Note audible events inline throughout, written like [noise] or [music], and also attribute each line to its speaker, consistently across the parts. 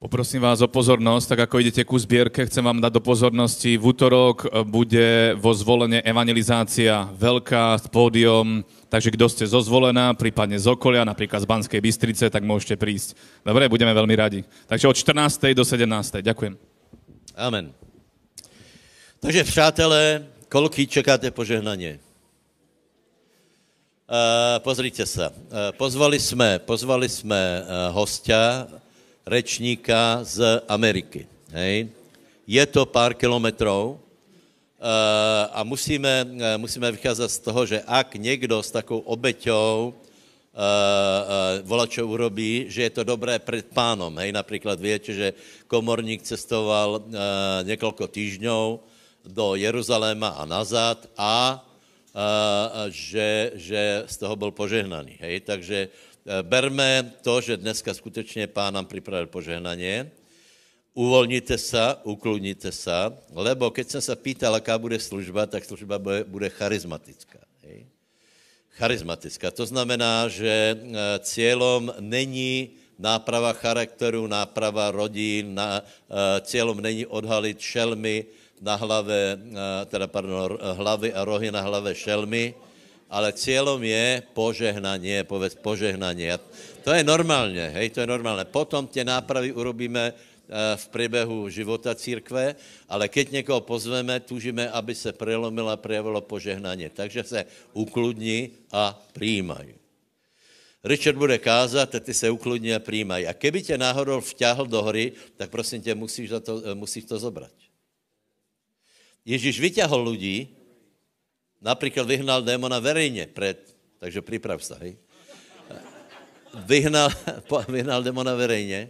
Speaker 1: Poprosím vás o pozornosť, tak ako idete ku zbierke, chcem vám dať do pozornosti. V útorok e, bude vo zvolenie evangelizácia veľká pódium, takže kto ste zo zvolená, prípadne z okolia, napríklad z Banskej Bystrice, tak môžete prísť. Dobre, budeme veľmi radi. Takže od 14. do 17. Ďakujem.
Speaker 2: Amen. Takže přátelé, koľký čekáte požehnanie? Uh, pozrite sa. Uh, pozvali sme, pozvali sme uh, hostia, rečníka z Ameriky. Hej. Je to pár kilometrov uh, a musíme, uh, musíme vychádzať z toho, že ak niekto s takou obeťou uh, uh, volá, čo urobí, že je to dobré pred pánom. Hej. Napríklad viete, že komorník cestoval uh, niekoľko týždňov do Jeruzaléma a nazad a uh, že, že z toho bol požehnaný. Hej. Takže Eh, berme to, že dneska skutečně pán nám připravil požehnanie. Uvolnite sa, ukludnite sa, lebo keď jsem se pýtal, aká bude služba, tak služba bude, bude charizmatická. Hej? Charizmatická. To znamená, že eh, cieľom není náprava charakteru, náprava rodín, na, eh, cieľom není odhalit šelmy na hlave, teda pardon, hlavy a rohy na hlave šelmy, ale cieľom je požehnanie, povedz požehnanie. To je normálne, hej, to je normálne. Potom tie nápravy urobíme eh, v priebehu života církve, ale keď někoho pozveme, tužíme, aby se prelomilo a prejavilo požehnanie. Takže se ukludni a přijímaj. Richard bude kázat ty se ukludni a přijímaj. A keby tě náhodou vťahl do hory, tak prosím tě, musíš, to, eh, musíš to zobrať. Ježíš vyťahol ľudí, Napríklad vyhnal démona verejne pred, takže priprav sa, hej. Vyhnal, [laughs] vyhnal démona verejne.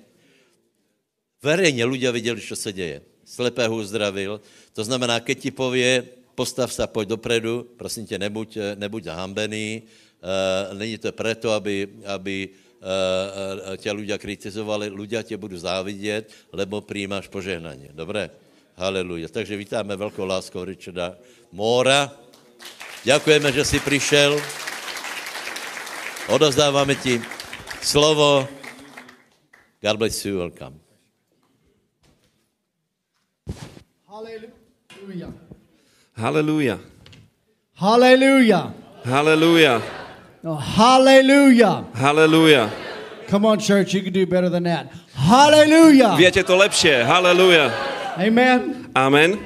Speaker 2: Verejne ľudia videli, čo sa deje. Slepého uzdravil. To znamená, keď ti povie, postav sa, poď dopredu, prosím tě, nebuď, nebuď zahambený. Uh, není to preto, aby, aby uh, ťa ľudia kritizovali, ľudia tě budú závidět, lebo přijímáš požehnanie. Dobre? Haleluja. Takže vítáme veľkou láskou Richarda Móra. Ďakujeme, že si prišiel. Odozdávame ti slovo. God bless you. Welcome.
Speaker 3: Hallelujah.
Speaker 4: Hallelujah.
Speaker 3: Hallelujah.
Speaker 4: Hallelujah.
Speaker 3: No, hallelujah.
Speaker 4: Hallelujah.
Speaker 3: Come on, church, you can do better than that. Hallelujah.
Speaker 4: Viete to lepšie. Hallelujah.
Speaker 3: Amen.
Speaker 4: Amen.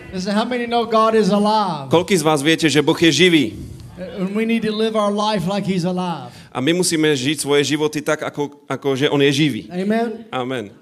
Speaker 4: Koľký z vás viete, že Boh je živý? A my musíme žiť svoje životy tak, ako, ako že On je živý.
Speaker 3: Amen.
Speaker 4: Amen.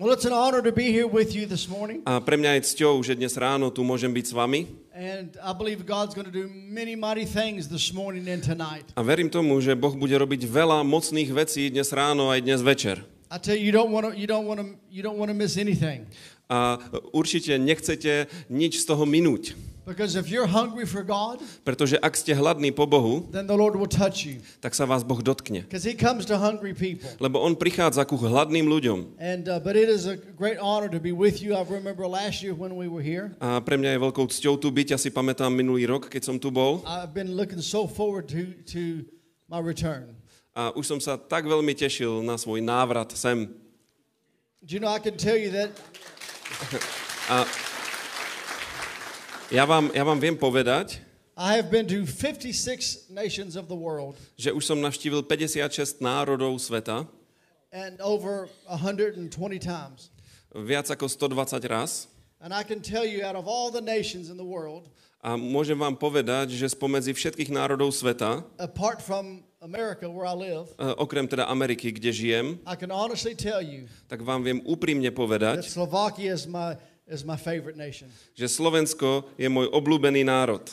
Speaker 3: Well, it's an honor to be here with you this morning.
Speaker 4: A pre mňa je cťou, že dnes ráno tu môžem byť s vami.
Speaker 3: And I believe God's going to do many mighty things this morning and tonight.
Speaker 4: A verím tomu, že Boh bude robiť veľa mocných vecí dnes ráno aj dnes večer.
Speaker 3: I tell you, you don't want to, you don't want to, you don't want to miss anything.
Speaker 4: A určite nechcete nič z toho minúť.
Speaker 3: God,
Speaker 4: Pretože ak ste hladní po Bohu,
Speaker 3: you.
Speaker 4: tak sa vás Boh dotkne. Lebo On prichádza ku hladným ľuďom.
Speaker 3: And uh, a we
Speaker 4: pre mňa je veľkou cťou tu byť. Ja si pamätám minulý rok, keď som tu bol.
Speaker 3: So to to.
Speaker 4: A už som sa tak veľmi tešil na svoj návrat sem.
Speaker 3: Do you know I can tell you that
Speaker 4: A ja vám, ja vám viem povedať,
Speaker 3: I have been to 56 nations of the world
Speaker 4: že už som navštívil 56 národov sveta,
Speaker 3: and over 120 times.
Speaker 4: viac ako 120 raz.
Speaker 3: And I can tell you out of all the nations in the world,
Speaker 4: A môžem vám povedať, že spomedzi všetkých národov sveta,
Speaker 3: apart from America where I live,
Speaker 4: e, okrem teda Ameriky, kde žijem,
Speaker 3: I can honestly tell you
Speaker 4: tak vám viem úprimne
Speaker 3: that
Speaker 4: povedať,
Speaker 3: Slovakia is my is my favorite nation.
Speaker 4: že Slovensko je môj obľúbený národ.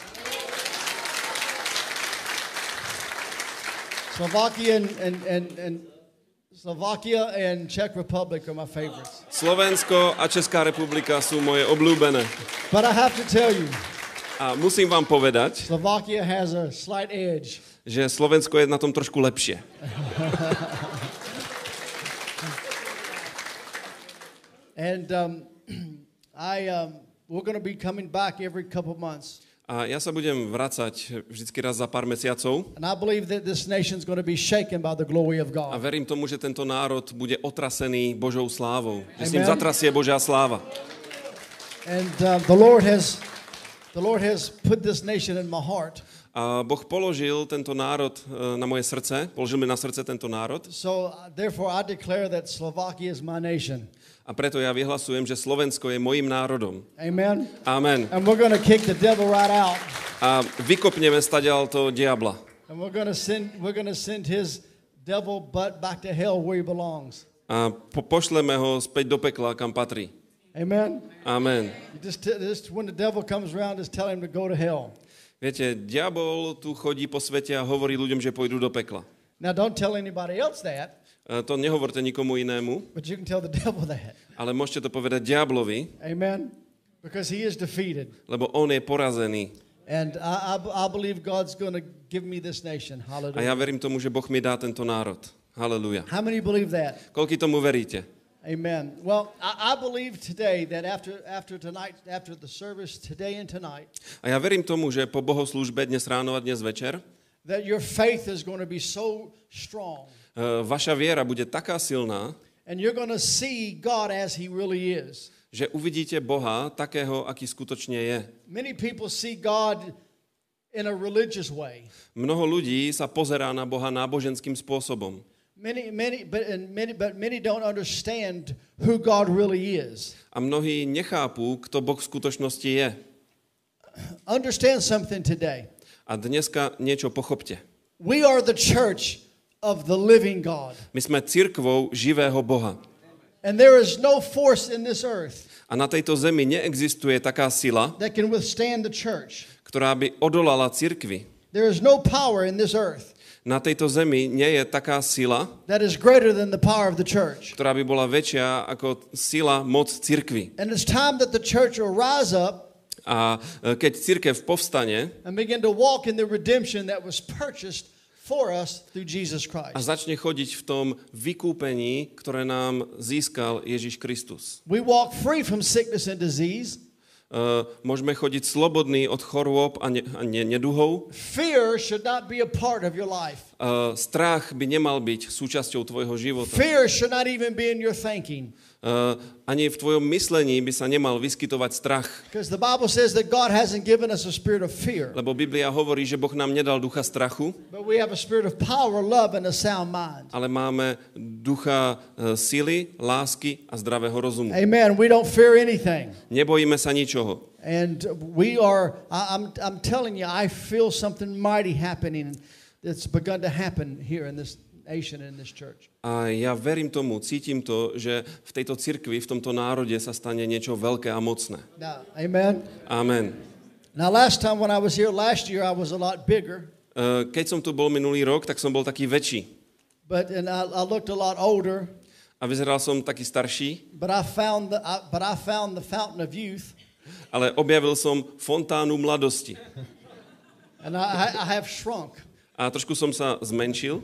Speaker 3: Slovakia and, and, and, and Slovakia and Czech Republic are my favorites.
Speaker 4: Slovensko a Česká republika sú moje obľúbené.
Speaker 3: But I have to tell you,
Speaker 4: A musím vám povedať,
Speaker 3: Slovakia has a slight edge.
Speaker 4: že Slovensko je na tom trošku lepšie. [laughs]
Speaker 3: And um, [clears throat] I, um, we're going to be coming back every couple months.
Speaker 4: A ja sa budem vracať vždycky raz za pár mesiacov a verím tomu, že tento národ bude otrasený Božou slávou. Že s ním
Speaker 3: Amen.
Speaker 4: zatrasie Božia sláva.
Speaker 3: And uh, the Lord has the Lord has put this nation in my heart.
Speaker 4: A Boh položil tento národ e, na moje srdce, položil mi na srdce tento národ
Speaker 3: So uh, therefore I declare that Slovakia is my nation.
Speaker 4: A preto ja vyhlasujem, že Slovensko je mojim národom.
Speaker 3: Amen.
Speaker 4: Amen.
Speaker 3: And we're to kick the devil right out.
Speaker 4: A vykopneme stadiaľ to diabla.
Speaker 3: And we're to send we're to send his devil butt back to hell where he belongs.
Speaker 4: A po- pošleme ho späť do pekla, kam patrí.
Speaker 3: Amen.
Speaker 4: Amen.
Speaker 3: Just, just when the devil comes around, just tell him to go to hell.
Speaker 4: Viete, diabol tu chodí po svete a hovorí ľuďom, že pôjdu do pekla.
Speaker 3: Now, don't tell anybody else that,
Speaker 4: To nehovorte nikomu inému,
Speaker 3: but you can tell the [laughs] devil that.
Speaker 4: ale môžete to povedať diablovi,
Speaker 3: Amen. Because he is defeated.
Speaker 4: lebo on je porazený.
Speaker 3: And I, I, I believe God's going to give me this nation.
Speaker 4: A
Speaker 3: Hallelujah.
Speaker 4: ja verím tomu, že Boh mi dá tento národ. Halelúja.
Speaker 3: How many believe that?
Speaker 4: Koľky tomu veríte?
Speaker 3: Amen. Well, I, I believe today that after, after tonight, after the service today and tonight,
Speaker 4: A ja verím tomu, že po bohoslúžbe dnes ráno a dnes večer
Speaker 3: that your faith is going to be so strong
Speaker 4: e, vaša viera bude taká silná,
Speaker 3: and you're going to see God as he really is.
Speaker 4: že uvidíte Boha takého, aký skutočne je.
Speaker 3: Many people see God in a religious way.
Speaker 4: Mnoho ľudí sa pozerá na Boha náboženským spôsobom.
Speaker 3: Many, many, but, and many, but many don't understand who God really is.
Speaker 4: A mnohí nechápu, kto Boh v skutočnosti je.
Speaker 3: Understand something today.
Speaker 4: A dneska niečo pochopte.
Speaker 3: We are the church of the living God.
Speaker 4: My sme cirkvou živého Boha.
Speaker 3: And there is no force in this earth
Speaker 4: A na tejto zemi neexistuje taká sila,
Speaker 3: that can withstand the church.
Speaker 4: ktorá by odolala cirkvi.
Speaker 3: There is no power in this earth
Speaker 4: Na tejto zemi nie je taká sila,
Speaker 3: that is greater than the power of the church.
Speaker 4: ktorá by bola väčšia ako sila, moc cirkvi.
Speaker 3: And it's time that the church will rise up
Speaker 4: A keď cirkev povstane
Speaker 3: and begin to walk in the redemption that was purchased for us through Jesus
Speaker 4: a
Speaker 3: Christ.
Speaker 4: začne chodiť v tom vykúpení, ktoré nám získal Ježiš Kristus.
Speaker 3: We walk free from sickness and disease.
Speaker 4: Uh, môžeme chodiť slobodní od chorôb a, ne, a ne, neduhov.
Speaker 3: Fear should not be a part of your life.
Speaker 4: Uh, strach by nemal byť súčasťou tvojho života.
Speaker 3: Fear should not even be in your thinking.
Speaker 4: Uh, ani v tvojom myslení by sa nemal vyskytovať strach, lebo Biblia hovorí, že Boh nám nedal ducha strachu,
Speaker 3: power,
Speaker 4: ale máme ducha uh, sily, lásky a zdravého rozumu.
Speaker 3: Amen. We don't fear anything.
Speaker 4: Nebojíme sa ničoho.
Speaker 3: And we are, I'm, I'm telling you, I feel something mighty happening that's begun to happen here in this nation, in this church.
Speaker 4: A ja verím tomu, cítim to, že v tejto cirkvi, v tomto národe sa stane niečo veľké a mocné.
Speaker 3: Now, amen.
Speaker 4: Amen.
Speaker 3: Now, last time when I was here last year, I was a lot bigger,
Speaker 4: Uh, Keď som tu bol minulý rok, tak som bol taký väčší.
Speaker 3: but and I, I looked a lot older.
Speaker 4: A vyzeral som taký starší,
Speaker 3: But I found the, I, but I found the fountain of youth,
Speaker 4: ale objavil som fontánu mladosti.
Speaker 3: and I, I- I have shrunk.
Speaker 4: A trošku som sa zmenšil.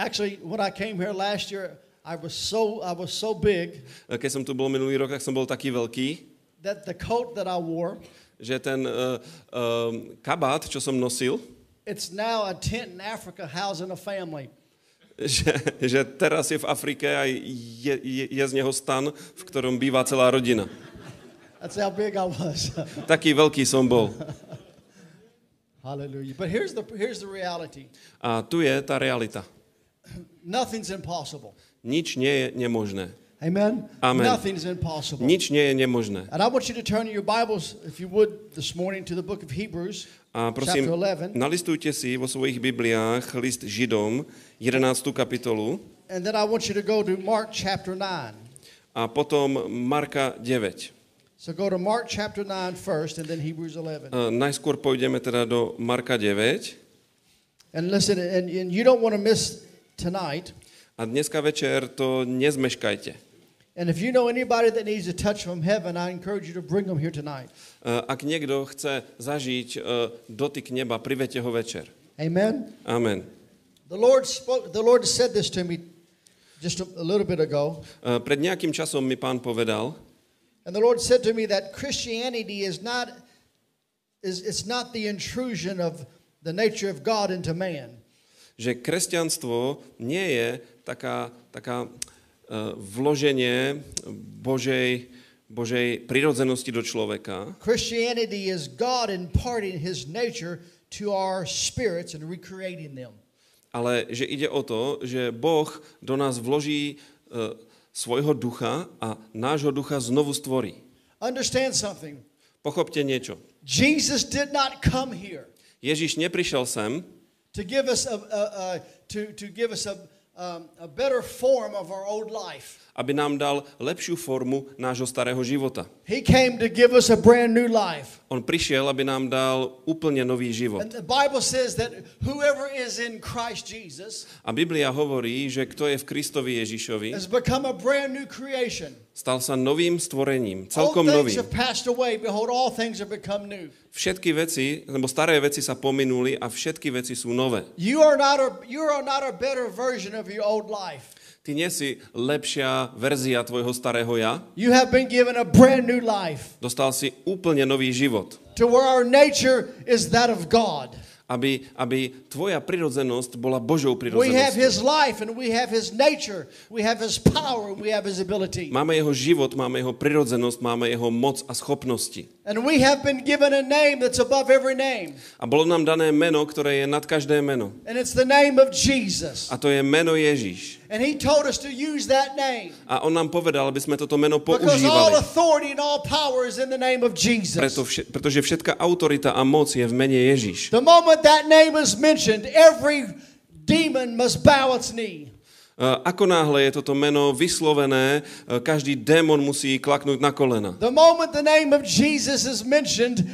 Speaker 3: Actually, when I came here last year, I was so I was so big
Speaker 4: Uh, Keď som tu bol minulý rok, tak som bol taký veľký,
Speaker 3: that the coat that I wore,
Speaker 4: že ten uh, um, kabát, čo som nosil,
Speaker 3: it's now a tent in Africa housing a family.
Speaker 4: že, že teraz je v Afrike a je, je, je z neho stan, v ktorom býva celá rodina.
Speaker 3: That's how big I was. [laughs]
Speaker 4: Taký veľký som bol.
Speaker 3: Hallelujah. But here's the here's the reality.
Speaker 4: A tu je tá realita.
Speaker 3: Nothing's impossible.
Speaker 4: Nič nie je nemožné.
Speaker 3: Amen.
Speaker 4: Amen.
Speaker 3: Nothing's impossible.
Speaker 4: Nič nie je nemožné.
Speaker 3: And I want you to turn your Bibles, if you would, this morning to the book of Hebrews,
Speaker 4: A prosím,
Speaker 3: chapter 11.
Speaker 4: nalistujte si vo svojich Bibliách list Židom, 11. kapitolu,
Speaker 3: And then I want you to go to Mark chapter 9.
Speaker 4: a potom Marka 9.
Speaker 3: So go to Mark chapter 9 first, and then Hebrews 11.
Speaker 4: A najskôr pôjdeme teda do Marka 9.
Speaker 3: And listen, and, and you don't want to miss tonight.
Speaker 4: A dneska večer to nezmeškajte.
Speaker 3: And if you know anybody that needs a touch from heaven, I encourage you to bring them here tonight.
Speaker 4: Ak niekto chce zažiť e, dotyk neba, privete ho večer.
Speaker 3: Amen.
Speaker 4: Amen.
Speaker 3: The Lord spoke. The Lord said this to me just a, a little bit ago.
Speaker 4: E, Pred nejakým časom mi pán povedal,
Speaker 3: And the Lord said to me that Christianity is not is it's not the intrusion of the nature of God into man.
Speaker 4: Že kresťanstvo nie je taká, taká uh, vloženie Božej, Božej prirodzenosti do človeka,
Speaker 3: Christianity is God imparting his nature to our spirits and recreating them.
Speaker 4: ale že ide o to, že Boh do nás vloží uh, svojho ducha a nášho ducha znovu stvorí.
Speaker 3: Understand something.
Speaker 4: Pochopte niečo.
Speaker 3: Jesus did not come here
Speaker 4: Ježiš neprišiel sem,
Speaker 3: to give us a, a, a to, to give us a, um, a better form of our old life.
Speaker 4: aby nám dal lepšiu formu nášho starého života.
Speaker 3: He came to give us a brand new life.
Speaker 4: On prišiel, aby nám dal úplne nový život.
Speaker 3: And the Bible says that whoever is in Christ Jesus
Speaker 4: A Biblia hovorí, že kto je v Kristovi Ježišovi,
Speaker 3: has become a brand new creation.
Speaker 4: Stal sa novým stvorením, celkom novým. Všetky veci, lebo staré veci sa pominuli a všetky veci sú nové. Ty nie si lepšia verzia tvojho starého ja,
Speaker 3: You have been given a brand new life
Speaker 4: dostal si úplne nový život.
Speaker 3: to where our nature is that of God.
Speaker 4: Aby, aby tvoja prirodzenosť bola Božou prirodzenosťou. Máme jeho život, máme jeho prirodzenosť, máme jeho moc a schopnosti.
Speaker 3: A
Speaker 4: bolo nám dané meno, ktoré je nad každé meno. A to je meno Ježiš.
Speaker 3: And he told us to use that name.
Speaker 4: A on nám povedal, aby sme toto meno
Speaker 3: Because all
Speaker 4: používali.
Speaker 3: authority and all power is in the name of Jesus.
Speaker 4: Preto, vše- pretože všetká autorita a moc je v mene Ježiš.
Speaker 3: The moment that name is mentioned, every demon must bow its knee.
Speaker 4: Ako náhle je toto meno vyslovené, každý démon musí klaknúť na kolena.
Speaker 3: The moment the name of Jesus is mentioned,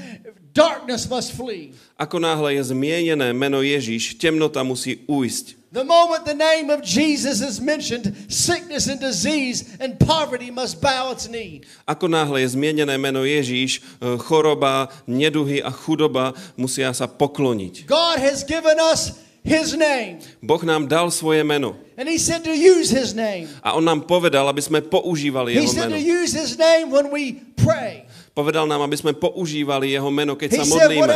Speaker 3: darkness must flee.
Speaker 4: Ako náhle je zmienené meno Ježiš, temnota musí ujsť.
Speaker 3: The moment the name of Jesus is mentioned, sickness and disease and poverty must bow its knee.
Speaker 4: Ako náhle je zmienené meno Ježiš, e, choroba, neduhy a chudoba musia sa pokloniť.
Speaker 3: God has given us his name.
Speaker 4: Boh nám dal svoje meno
Speaker 3: And he said to use his name.
Speaker 4: a on nám povedal, aby sme používali
Speaker 3: He
Speaker 4: jeho
Speaker 3: said
Speaker 4: meno.
Speaker 3: to use his name when we pray.
Speaker 4: Povedal nám, aby sme používali jeho meno, keď sa modlíme.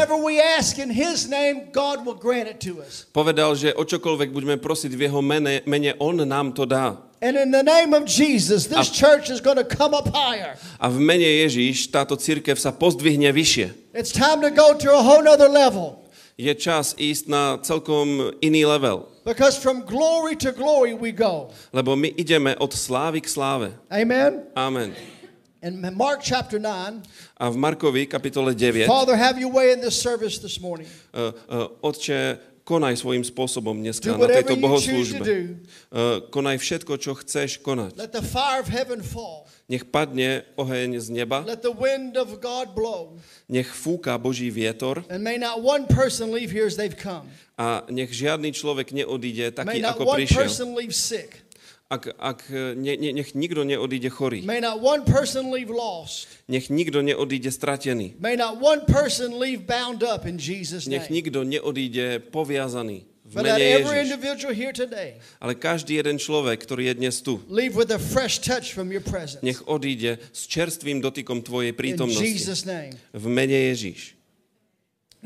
Speaker 4: Povedal, že o čokoľvek budeme prosiť v jeho mene, mene on nám to dá.
Speaker 3: And in the name of Jesus, this church is going to come up higher.
Speaker 4: A v mene Ježiš táto církev sa pozdvihne vyššie.
Speaker 3: It's time to go to a whole nother level.
Speaker 4: Je čas ísť na celkom iný level.
Speaker 3: Because from glory to glory we go.
Speaker 4: Lebo my ideme od slávy k sláve.
Speaker 3: Amen.
Speaker 4: Amen.
Speaker 3: In Mark chapter 9,
Speaker 4: A v Markovi kapitole 9
Speaker 3: Father, have your way in this service this morning.
Speaker 4: uh, uh, Otče, konaj svojím spôsobom dneska
Speaker 3: Do
Speaker 4: na tejto bohoslúžbe. Uh, Konaj všetko, čo chceš konať.
Speaker 3: Let the fire of heaven fall.
Speaker 4: Nech padne oheň z neba,
Speaker 3: Let the wind of God blow.
Speaker 4: nech fúka Boží vietor
Speaker 3: And may not one person leave here as they've come.
Speaker 4: a nech žiadny človek neodíde taký, ako prišiel. Ak, ak ne, ne, nech nikto neodíde chorý.
Speaker 3: May not one person leave lost.
Speaker 4: Nech nikto neodíde stratený.
Speaker 3: May not one person leave bound up in Jesus'
Speaker 4: Nech
Speaker 3: name.
Speaker 4: nikto neodíde poviazaný v mene Ježiš.
Speaker 3: individual here today
Speaker 4: Ale každý jeden človek, ktorý je dnes tu,
Speaker 3: leave with a fresh touch from your presence.
Speaker 4: nech odíde s čerstvým dotykom Tvojej
Speaker 3: In
Speaker 4: prítomnosti.
Speaker 3: Jesus' name.
Speaker 4: V mene Ježiš.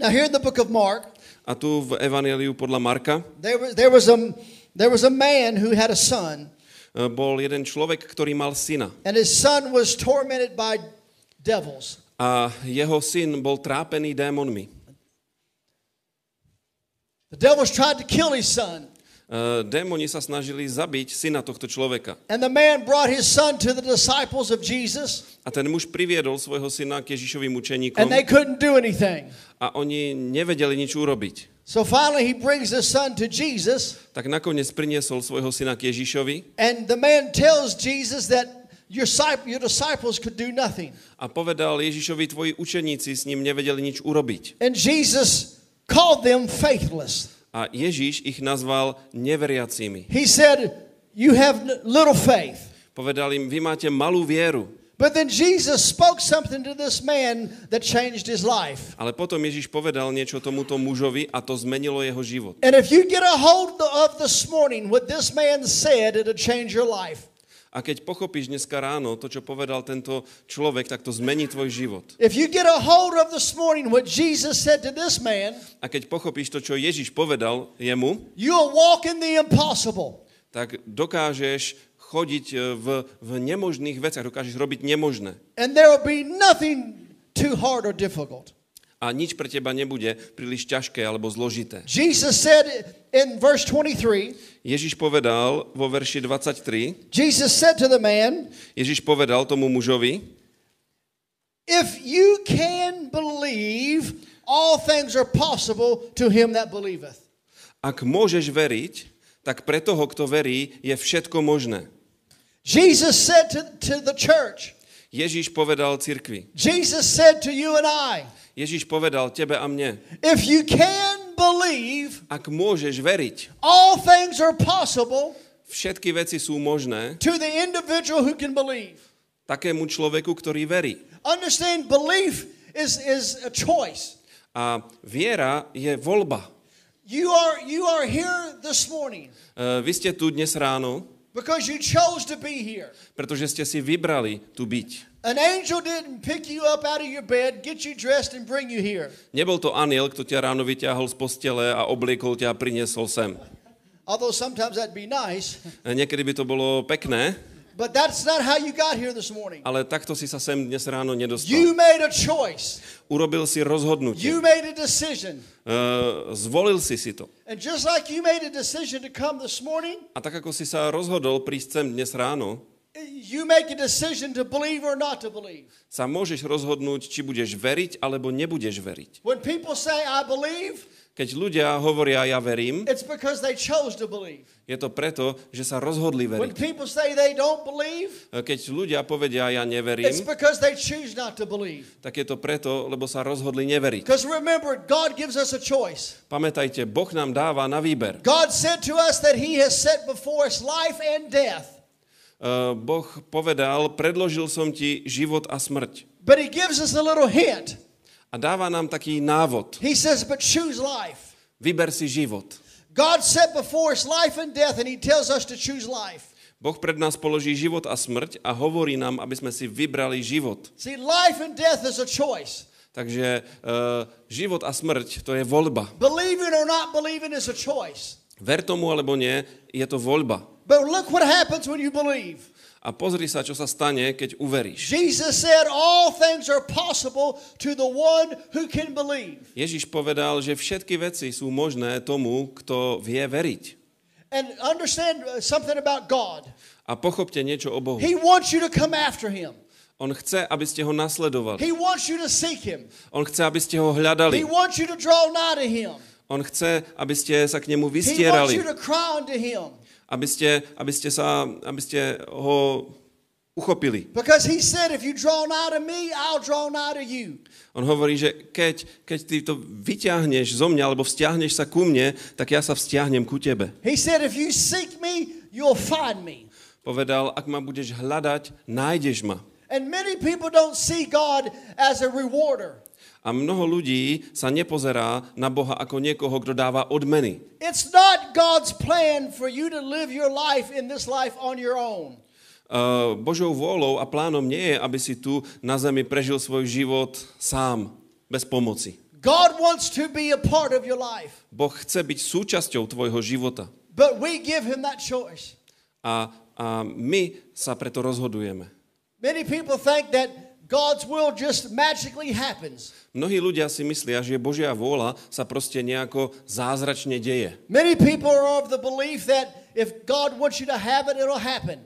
Speaker 3: Now, here in the book of Mark,
Speaker 4: A tu v Evangeliu podľa Marka
Speaker 3: there was, there was, a, there was a man who had a son,
Speaker 4: e, bol jeden človek, ktorý mal syna.
Speaker 3: and his son was tormented by devils.
Speaker 4: A jeho syn bol trápený démonmi.
Speaker 3: The devils tried to kill his son.
Speaker 4: E, Démoni sa snažili zabiť syna tohto človeka.
Speaker 3: And the man brought his son to the disciples of Jesus,
Speaker 4: A ten muž priviedol svojho syna k Ježišovým učeníkom
Speaker 3: and they couldn't do anything.
Speaker 4: a oni nevedeli nič urobiť.
Speaker 3: So finally, he brings his son to Jesus,
Speaker 4: Tak nakoniec priniesol svojho syna k Ježišovi
Speaker 3: and the man tells Jesus that your, your disciples could do nothing.
Speaker 4: a povedal Ježišovi, tvoji učeníci s ním nevedeli nič urobiť.
Speaker 3: And Jesus called them faithless.
Speaker 4: A Ježiš ich nazval neveriacimi.
Speaker 3: He said, You have little faith.
Speaker 4: Povedal im, vy máte malú vieru.
Speaker 3: But then Jesus spoke something to this man that changed his life.
Speaker 4: Ale potom Ježiš povedal niečo tomuto mužovi a to zmenilo jeho život.
Speaker 3: And if you get a hold of this morning what this man said, it'll change your life.
Speaker 4: A keď pochopíš dneska ráno to, čo povedal tento človek, tak to zmení tvoj život.
Speaker 3: A man,
Speaker 4: keď pochopíš to, čo Ježiš povedal jemu, tak dokážeš chodiť e, v, v nemožných veciach, dokážeš robiť nemožné.
Speaker 3: And there will be nothing too hard or difficult.
Speaker 4: A nič pre teba nebude príliš ťažké alebo zložité.
Speaker 3: Jesus said in verse 23,
Speaker 4: Ježiš povedal vo verši 23,
Speaker 3: Jesus said to the man,
Speaker 4: Ježiš povedal tomu mužovi,
Speaker 3: If you can believe, all things are possible to him that believeth.
Speaker 4: ak môžeš veriť, tak pre toho, kto verí, je všetko možné.
Speaker 3: Jesus said to, to the church,
Speaker 4: Ježiš povedal cirkvi.
Speaker 3: Jesus said to you and I,
Speaker 4: Ježiš povedal tebe a mne,
Speaker 3: if you can believe,
Speaker 4: ak môžeš veriť,
Speaker 3: all things are possible
Speaker 4: všetky veci sú možné
Speaker 3: to the individual who can believe.
Speaker 4: takému človeku, ktorý verí.
Speaker 3: Understand, belief is, is a choice.
Speaker 4: A viera je voľba.
Speaker 3: You are, you are here this morning
Speaker 4: E, Vy ste tu dnes ráno,
Speaker 3: because you chose to be here.
Speaker 4: pretože ste si vybrali tu byť.
Speaker 3: An angel didn't pick you up out of your bed, get you dressed, and bring you here.
Speaker 4: Nebol to aniel, kto ťa ráno vyťahol z postele a obliekol ťa a priniesol sem.
Speaker 3: Although sometimes that'd be nice,
Speaker 4: Niekedy by to bolo pekné,
Speaker 3: but that's not how you got here this morning.
Speaker 4: ale takto si sa sem dnes ráno nedostal.
Speaker 3: You made a choice.
Speaker 4: Urobil si rozhodnutie.
Speaker 3: You made a decision.
Speaker 4: E, Zvolil si si to.
Speaker 3: And just like you made a decision to come this morning,
Speaker 4: A tak ako si sa rozhodol prísť sem dnes ráno,
Speaker 3: you make a decision to believe or not to believe.
Speaker 4: sa môžeš rozhodnúť, či budeš veriť, alebo nebudeš veriť.
Speaker 3: When people say, I believe,
Speaker 4: Keď ľudia hovoria, ja verím,
Speaker 3: it's because they chose to believe.
Speaker 4: je to preto, že sa rozhodli
Speaker 3: When
Speaker 4: veriť.
Speaker 3: people say they don't believe,
Speaker 4: Keď ľudia povedia, ja
Speaker 3: it's
Speaker 4: neverím,
Speaker 3: because they choose not to believe.
Speaker 4: tak je to preto, lebo sa rozhodli neveriť.
Speaker 3: Because remember, God gives us a choice.
Speaker 4: Pamätajte, Boh nám dáva na výber.
Speaker 3: God said to us that He has set before us life and death.
Speaker 4: Uh, Boh povedal, predložil som ti život a smrť.
Speaker 3: But He gives us a little hint.
Speaker 4: A dáva nám taký návod.
Speaker 3: He says, But choose life.
Speaker 4: Vyber si život.
Speaker 3: God set before us life and death, and He tells us to choose life.
Speaker 4: Boh pred nás položí život a smrť a hovorí nám, aby sme si vybrali život.
Speaker 3: See, life and death is a choice.
Speaker 4: Takže uh, život a smrť to je voľba.
Speaker 3: Believing or not believing is a choice.
Speaker 4: Ver tomu alebo nie, je to voľba.
Speaker 3: But look what happens when you believe.
Speaker 4: A pozri sa, čo sa stane, keď uveríš.
Speaker 3: Jesus said, All things are possible to the one who can believe.
Speaker 4: Ježiš povedal, že všetky veci sú možné tomu, kto vie veriť.
Speaker 3: And understand uh, something about God.
Speaker 4: A pochopte niečo o Bohu.
Speaker 3: He wants you to come after Him,
Speaker 4: On chce, aby ste ho nasledovali.
Speaker 3: He wants you to seek Him,
Speaker 4: On chce, aby ste ho
Speaker 3: He
Speaker 4: hľadali.
Speaker 3: wants you to draw nigh to Him,
Speaker 4: On chce, aby ste sa k nemu
Speaker 3: He wants
Speaker 4: vystierali.
Speaker 3: you to cry unto Him.
Speaker 4: Aby ste, aby ste, sa, aby ste ho uchopili.
Speaker 3: Because He said, If you draw nigh to me, I'll draw nigh to you.
Speaker 4: On hovorí, že keď, keď ty to vyťahneš zo mňa, alebo vzťahneš sa ku mne, tak ja sa vzťahnem ku tebe.
Speaker 3: He said, If you seek me, you'll find me.
Speaker 4: Povedal, ak ma budeš hľadať, nájdeš ma.
Speaker 3: And many people don't see God as a rewarder.
Speaker 4: A mnoho ľudí sa nepozerá na Boha ako niekoho, kto dáva odmeny.
Speaker 3: It's not God's plan for you to live your life in this life on your own.
Speaker 4: Uh, Božou vôľou a plánom nie je, aby si tu na zemi prežil svoj život sám, bez pomoci.
Speaker 3: God wants to be a part of your life,
Speaker 4: Boh chce byť súčasťou tvojho života.
Speaker 3: but we give him that choice.
Speaker 4: A, a my sa preto rozhodujeme.
Speaker 3: Many people think that God's will just magically happens.
Speaker 4: Mnohí ľudia si myslia, že Božia vôľa sa proste nejako zázračne deje.
Speaker 3: Many people are of the belief that if God wants you to have it, it'll happen.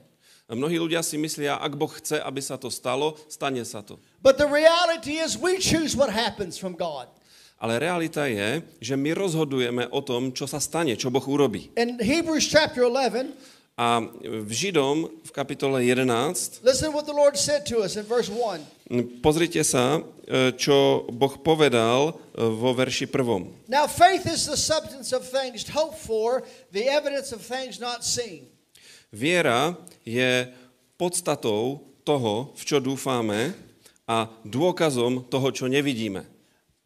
Speaker 4: A mnohí ľudia si myslia, ak Boh chce, aby sa to stalo, stane sa to.
Speaker 3: But the reality is we choose what happens from God.
Speaker 4: Ale realita je, že my rozhodujeme o tom, čo sa stane, čo Boh urobí.
Speaker 3: In Hebrews chapter 11,
Speaker 4: A v Židom v kapitole 11
Speaker 3: listen what the Lord said to us in verse 1.
Speaker 4: pozrite sa, e, čo Boh povedal e, vo verši prvom.
Speaker 3: Now faith is the substance of things hoped for, the evidence of things not seen.
Speaker 4: Viera je podstatou toho, v čo dúfame a dôkazom toho, čo nevidíme.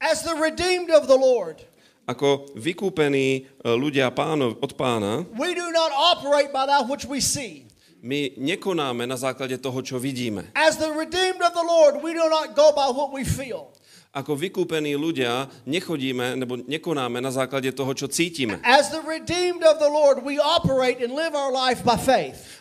Speaker 3: As the redeemed of the Lord,
Speaker 4: Ako vykúpení e, ľudia pánov, od pána,
Speaker 3: we do not operate by that which we see.
Speaker 4: My nekonáme na základe toho, čo vidíme.
Speaker 3: As the redeemed of the Lord, we do not go by what we feel.
Speaker 4: Ako vykúpení ľudia nechodíme nebo nekonáme na základe toho, čo cítime.
Speaker 3: Lord.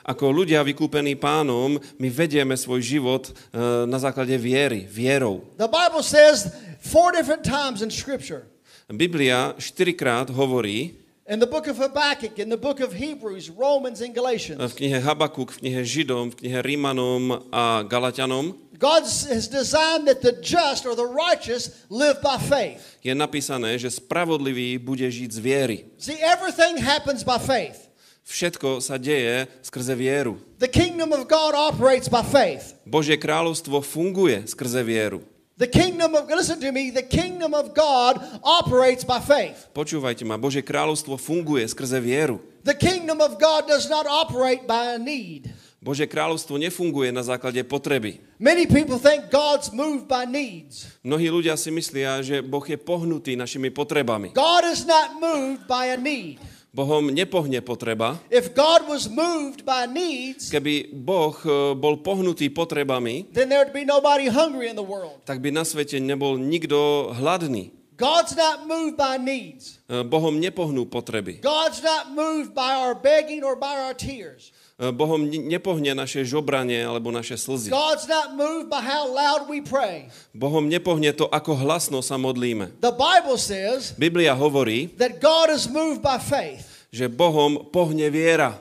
Speaker 4: Ako ľudia vykúpení pánom, my vedieme svoj život eh, na základe viery, vierou.
Speaker 3: The Bible says four different times in Scripture.
Speaker 4: Biblia štyrikrát hovorí
Speaker 3: In the book of Habakkuk, in the book of Hebrews, Romans, and
Speaker 4: v
Speaker 3: Galatians,
Speaker 4: knihe Habakuk, v knihe Židom, v knihe Rímanom a Galatianom
Speaker 3: God has designed that the just or the righteous live by faith.
Speaker 4: je napísané, že spravodlivý bude žiť z viery.
Speaker 3: See, everything happens by faith.
Speaker 4: Všetko sa deje skrze vieru.
Speaker 3: The kingdom of God operates by faith.
Speaker 4: Božie kráľovstvo funguje skrze vieru.
Speaker 3: The kingdom of, listen to me, the kingdom of God operates by faith.
Speaker 4: Počúvajte ma, Božie kráľovstvo funguje skrze vieru.
Speaker 3: The kingdom of God does not operate by a need.
Speaker 4: Božie kráľovstvo nefunguje na základe potreby.
Speaker 3: Many people think God's moved by needs.
Speaker 4: Mnohí ľudia si myslia, že Boh je pohnutý našimi potrebami.
Speaker 3: God is not moved by a need.
Speaker 4: Bohom nepohne potreba.
Speaker 3: If God was moved by needs,
Speaker 4: Keby Boh e, bol pohnutý potrebami,
Speaker 3: then there would be nobody hungry in the world.
Speaker 4: tak by na svete nebol nikto hladný.
Speaker 3: God's not moved by needs.
Speaker 4: E, Bohom nepohnú potreby.
Speaker 3: God's not moved by our begging or by our tears.
Speaker 4: E, Bohom ne- nepohne naše žobranie alebo naše slzy.
Speaker 3: God's not moved by how loud we pray.
Speaker 4: Bohom nepohne to, ako hlasno sa modlíme.
Speaker 3: The Bible says
Speaker 4: Biblia hovorí,
Speaker 3: that God is moved by faith.
Speaker 4: že Bohom pohne viera.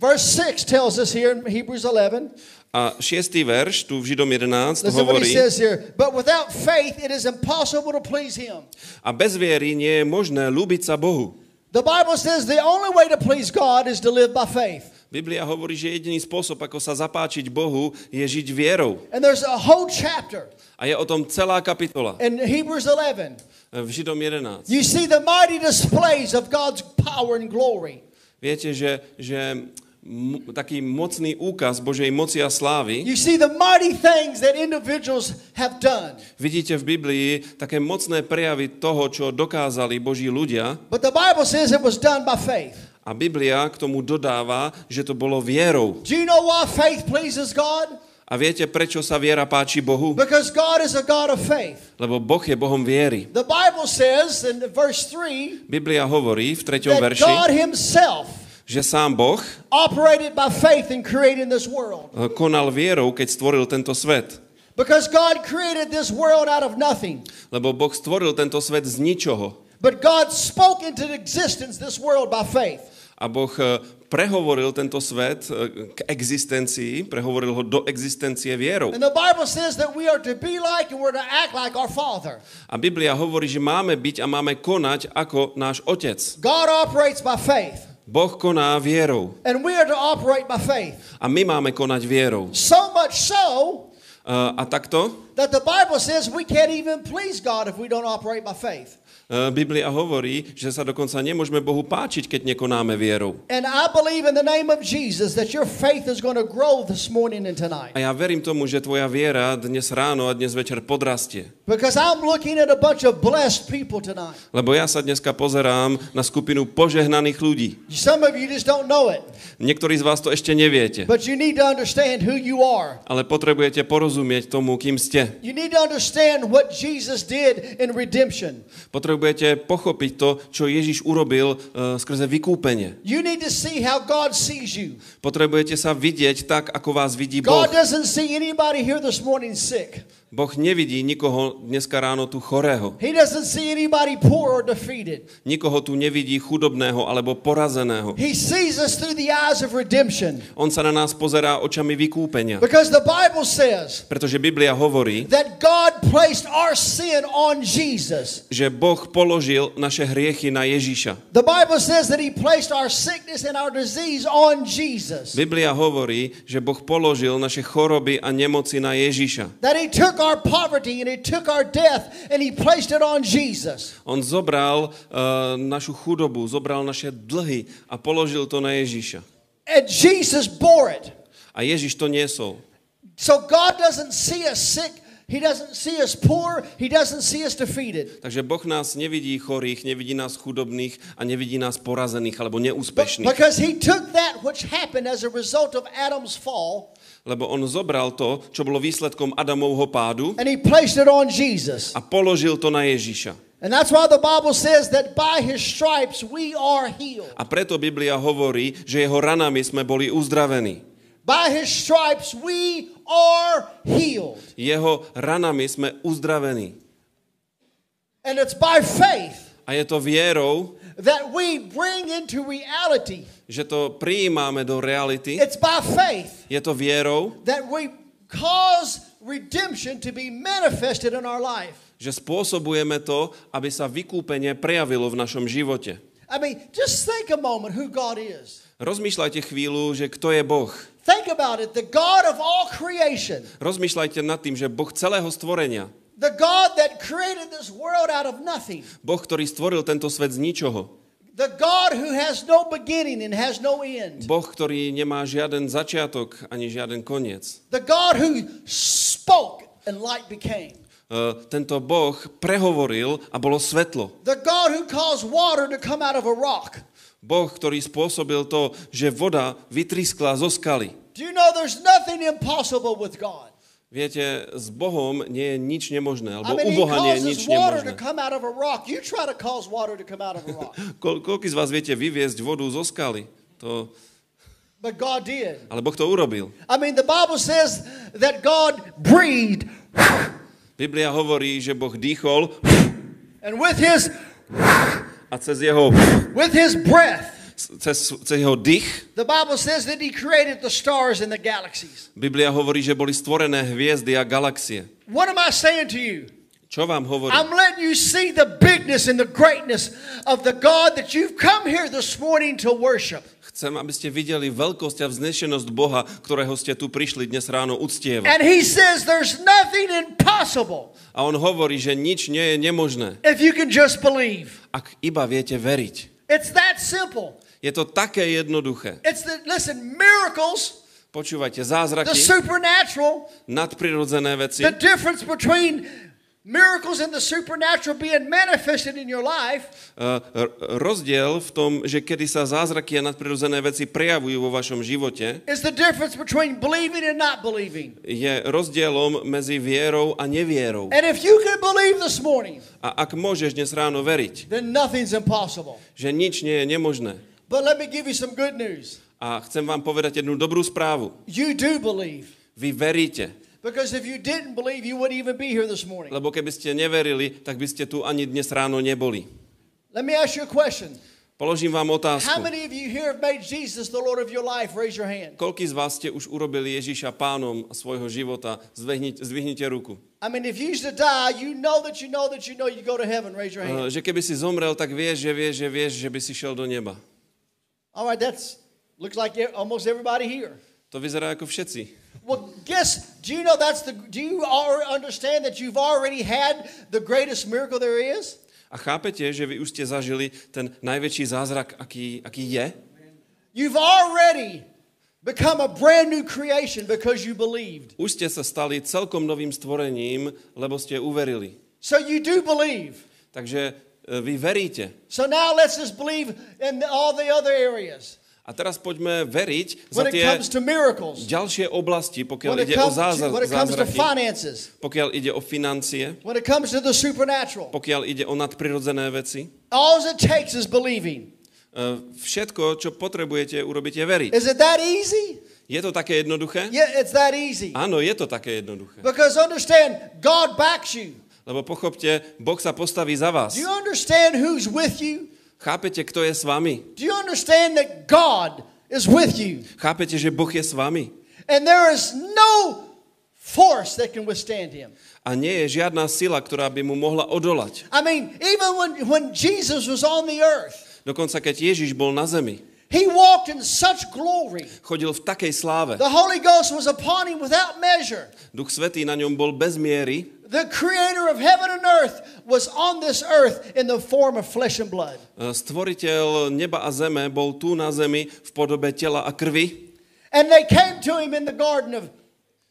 Speaker 3: Verse 6 tells us here in Hebrews 11.
Speaker 4: A šiestý verš, tu v Židom 11,
Speaker 3: Listen
Speaker 4: hovorí,
Speaker 3: here. But without faith, it is impossible to please him.
Speaker 4: a bez viery nie je možné ľúbiť sa Bohu.
Speaker 3: The Bible says the only way to please God is to live by faith.
Speaker 4: Biblia hovorí, že jediný spôsob, ako sa zapáčiť Bohu, je žiť vierou.
Speaker 3: And there's a whole chapter
Speaker 4: A je o tom celá kapitola
Speaker 3: in Hebrews 11.
Speaker 4: v Židom 11.
Speaker 3: You see the mighty displays of God's power and glory.
Speaker 4: Viete, že, že m- taký mocný úkaz Božej moci a slávy,
Speaker 3: You see the mighty things that individuals have done.
Speaker 4: vidíte v Biblii také mocné prejavy toho, čo dokázali Boží ľudia
Speaker 3: But the Bible says it was done by faith.
Speaker 4: A Biblia k tomu dodáva, že to bolo vierou.
Speaker 3: Do you know why faith pleases God?
Speaker 4: A viete, prečo sa viera páči Bohu?
Speaker 3: Because God is a God of faith.
Speaker 4: Lebo Boh je Bohom viery.
Speaker 3: The Bible says in verse 3
Speaker 4: Biblia hovorí v treťom
Speaker 3: that
Speaker 4: verši,
Speaker 3: God Himself
Speaker 4: že sám Boh
Speaker 3: operated by faith in creating this world.
Speaker 4: eh, konal vierou, keď stvoril tento svet.
Speaker 3: Because God created this world out of nothing.
Speaker 4: Lebo Boh stvoril tento svet z ničoho.
Speaker 3: But God spoke into existence this world by faith.
Speaker 4: A Boh eh, prehovoril tento svet eh, k existencii, prehovoril ho do existencie vierou. A Biblia hovorí, že máme byť a máme konať ako náš Otec.
Speaker 3: God operates by faith.
Speaker 4: Boh koná vierou
Speaker 3: And we are to operate by faith.
Speaker 4: a my máme konať vierou.
Speaker 3: So much so
Speaker 4: Eh, A takto
Speaker 3: that the Bible says we can't even please God if we don't operate by faith.
Speaker 4: Eh, Biblia hovorí, že sa dokonca nemôžeme Bohu páčiť, keď nekonáme vierou.
Speaker 3: And I believe in the name of Jesus that your faith is going to grow this morning and tonight.
Speaker 4: A ja verím tomu, že tvoja viera dnes ráno a dnes večer podrastie.
Speaker 3: Because I'm looking at a bunch of blessed people tonight.
Speaker 4: Lebo ja sa dneska pozerám na skupinu požehnaných ľudí.
Speaker 3: Some of you just don't know it,
Speaker 4: Niektorí z vás to ešte neviete,
Speaker 3: but you need to understand who you are.
Speaker 4: ale potrebujete porozumieť tomu, kým ste.
Speaker 3: You need to understand what Jesus did in redemption.
Speaker 4: Potrebujete pochopiť to, čo Ježiš urobil uh, skrze vykúpenie.
Speaker 3: You need to see how God sees you.
Speaker 4: Potrebujete sa vidieť tak, ako vás vidí Boh.
Speaker 3: God doesn't see anybody here this morning sick.
Speaker 4: Boh nevidí nikoho dneska ráno tu chorého.
Speaker 3: He doesn't see anybody poor or defeated.
Speaker 4: Nikoho tu nevidí chudobného alebo porazeného.
Speaker 3: He sees us through the eyes of redemption.
Speaker 4: On sa na nás pozerá očami vykúpenia.
Speaker 3: Because the Bible says
Speaker 4: Pretože Biblia hovorí,
Speaker 3: that God placed our sin on Jesus.
Speaker 4: že Boh položil naše hriechy na Ježíša.
Speaker 3: The Bible says that He placed our sickness and our disease on Jesus.
Speaker 4: Biblia hovorí, že Boh položil naše choroby a nemoci na Ježíša.
Speaker 3: That He took our poverty and He took our death and He placed it on Jesus.
Speaker 4: On zobral uh, našu chudobu, zobral naše dlhy a položil to na Ježíša.
Speaker 3: And Jesus bore it.
Speaker 4: A Ježíš to niesol.
Speaker 3: So God doesn't see us sick. He doesn't see us poor. He doesn't see us defeated.
Speaker 4: Takže Boh nás nevidí chorých, nevidí nás chudobných a nevidí nás porazených alebo neúspešných.
Speaker 3: because he took that which happened as a result of Adam's fall
Speaker 4: Lebo on zobral to, čo bolo výsledkom Adamovho pádu
Speaker 3: and he placed it on Jesus.
Speaker 4: a položil to na Ježiša.
Speaker 3: And that's why the Bible says that by his stripes we are healed.
Speaker 4: A preto Biblia hovorí, že jeho ranami sme boli uzdravení.
Speaker 3: By his stripes we are healed.
Speaker 4: Jeho ranami sme uzdravení.
Speaker 3: And it's by faith
Speaker 4: A je to vierou,
Speaker 3: that we bring into reality.
Speaker 4: Že to prijímame do reality.
Speaker 3: It's by faith
Speaker 4: Je to vierou,
Speaker 3: that we cause redemption to be manifested in our life.
Speaker 4: že spôsobujeme to, aby sa vykúpenie prejavilo v našom živote.
Speaker 3: I mean, just think a moment who God is.
Speaker 4: Rozmýšľajte chvíľu, že kto je Boh.
Speaker 3: Think about it the God of all creation,
Speaker 4: Rozmýšľajte nad tým, že Boh celého stvorenia,
Speaker 3: the God that created this world out of nothing,
Speaker 4: Boh, ktorý stvoril tento svet z ničoho,
Speaker 3: the God who has no beginning and has no end,
Speaker 4: Boh, ktorý nemá žiaden začiatok ani žiaden koniec.
Speaker 3: the God who spoke and light became,
Speaker 4: E, Tento Boh prehovoril a bolo svetlo.
Speaker 3: the God who caused water to come out of a rock.
Speaker 4: Boh, ktorý spôsobil to, že voda vytriskla zo skaly.
Speaker 3: Do you know there's nothing impossible with God?
Speaker 4: Viete, s Bohom nie je nič nemožné,
Speaker 3: I
Speaker 4: alebo
Speaker 3: mean,
Speaker 4: u Boha nie je nič nemožné. [laughs] Ko- koľko z vás viete vyviesť vodu zo skaly? To,
Speaker 3: But God did.
Speaker 4: ale Boh to urobil.
Speaker 3: I mean, the Bible says that God breathed,
Speaker 4: Biblia hovorí, že Boh dýchol
Speaker 3: and with his
Speaker 4: a cez jeho,
Speaker 3: with his breath,
Speaker 4: cez, cez jeho dých
Speaker 3: the Bible says that he created the stars and the galaxies.
Speaker 4: Biblia hovorí, že boli stvorené hviezdy a galaxie.
Speaker 3: What am I saying to you?
Speaker 4: Čo vám hovorí?
Speaker 3: I'm letting you see the bigness and the greatness of the God that you've come here this morning to worship.
Speaker 4: Chcem, aby ste videli veľkosť a vznešenosť Boha, ktorého ste tu prišli dnes ráno uctievať.
Speaker 3: And he says there's nothing impossible
Speaker 4: A on hovorí, že nič nie je nemožné,
Speaker 3: if you can just believe.
Speaker 4: ak iba viete veriť.
Speaker 3: It's that simple.
Speaker 4: Je to také jednoduché.
Speaker 3: It's the listen, miracles,
Speaker 4: Počúvajte,
Speaker 3: the
Speaker 4: zázraky,
Speaker 3: supernatural,
Speaker 4: nadprirodzené veci,
Speaker 3: the difference between miracles and the supernatural being manifested in your life
Speaker 4: eh, rozdiel v tom, že kedy sa zázraky a nadprirodzené veci prejavujú vo vašom živote,
Speaker 3: is the difference between believing and not believing.
Speaker 4: je rozdielom medzi vierou a nevierou.
Speaker 3: And if you can believe this morning,
Speaker 4: A ak môžeš dnes ráno veriť,
Speaker 3: then nothing's impossible.
Speaker 4: že nič nie je nemožné,
Speaker 3: But let me give you some good news.
Speaker 4: a chcem vám povedať jednu dobrú správu.
Speaker 3: You do believe.
Speaker 4: Vy veríte,
Speaker 3: Because if you didn't believe, you wouldn't even be here this morning.
Speaker 4: lebo keby ste neverili, tak by ste tu ani dnes ráno neboli.
Speaker 3: Let me ask you a question.
Speaker 4: Položím vám otázku. Koľký z vás ste už urobili Ježiša pánom svojho života? Zdvihnite, zdvihnite ruku. Že keby si zomrel, tak vieš, že vieš, že vieš, že by si šiel do neba.
Speaker 3: All right, that's looks like e- almost everybody here.
Speaker 4: To vyzerá ako všetci.
Speaker 3: Well, guess, do you know that's the, do you understand that you've already had the greatest miracle there is?
Speaker 4: A chápete, že vy už ste zažili ten najväčší zázrak, aký, aký je?
Speaker 3: You've already become a brand new creation because you believed.
Speaker 4: Už ste sa stali celkom novým stvorením, lebo ste uverili.
Speaker 3: So you do believe.
Speaker 4: Takže vy veríte.
Speaker 3: So now let's just believe in all the other areas.
Speaker 4: A teraz poďme veriť za tie ďalšie oblasti, pokiaľ ide o zázra- zázraky, pokiaľ ide o financie, pokiaľ ide o nadprirodzené veci. E, Všetko, čo potrebujete urobiť, je veriť. Je to také jednoduché? Áno, je to také jednoduché.
Speaker 3: Because understand, God backs you.
Speaker 4: Lebo pochopte, Boh sa postaví za vás.
Speaker 3: Do you understand who's with you?
Speaker 4: Chápete, kto je s vami?
Speaker 3: Do you understand that God is with you?
Speaker 4: Chápete, že Boh je s vami?
Speaker 3: And there is no force that can withstand him.
Speaker 4: A nie je žiadna sila, ktorá by mu mohla odolať.
Speaker 3: I mean, even when, when Jesus was on the earth,
Speaker 4: Dokonca keď Ježiš bol na zemi,
Speaker 3: he walked in such glory.
Speaker 4: chodil v takej sláve.
Speaker 3: The Holy Ghost was upon him without measure.
Speaker 4: Duch Svetý na ňom bol bez miery.
Speaker 3: The creator of heaven and earth was on this earth in the form of flesh and blood.
Speaker 4: Stvoriteľ neba a zeme bol tu na zemi v podobe tela a krvi.
Speaker 3: And they came to him in the Garden of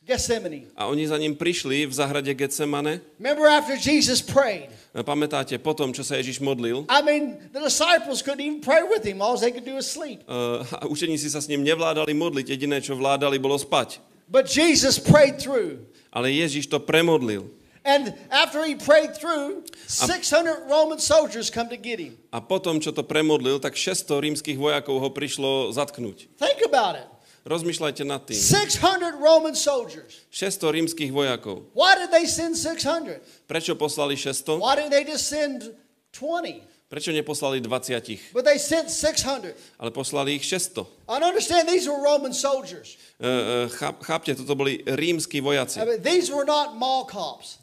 Speaker 3: Gethsemane.
Speaker 4: A oni za ním prišli v záhrade Getsemane.
Speaker 3: Remember after Jesus prayed?
Speaker 4: Pamätáte, po tom, čo sa Ježiš modlil,
Speaker 3: I mean, the disciples couldn't even pray with him. All they could do was sleep.
Speaker 4: uh, a učeníci sa s ním nevládali modliť, jediné, čo vládali, bolo spať.
Speaker 3: But Jesus prayed through.
Speaker 4: Ale Ježiš to premodlil.
Speaker 3: And after he prayed through, 600 Roman soldiers come to get him.
Speaker 4: A potom, čo to premodlil, tak 600 rímskych vojakov ho prišlo zatknúť.
Speaker 3: Think about it.
Speaker 4: Rozmýšľajte nad tým.
Speaker 3: 600 Roman soldiers.
Speaker 4: 600 rímskych vojakov.
Speaker 3: Why did they send 600?
Speaker 4: Prečo poslali 600?
Speaker 3: Why didn't they just send 20?
Speaker 4: Prečo neposlali 20?
Speaker 3: But they sent 600.
Speaker 4: Ale poslali ich 600.
Speaker 3: I understand these were Roman soldiers.
Speaker 4: Uh, cháp, chápte, toto boli rímsky vojaci.
Speaker 3: I mean, these were not mall cops.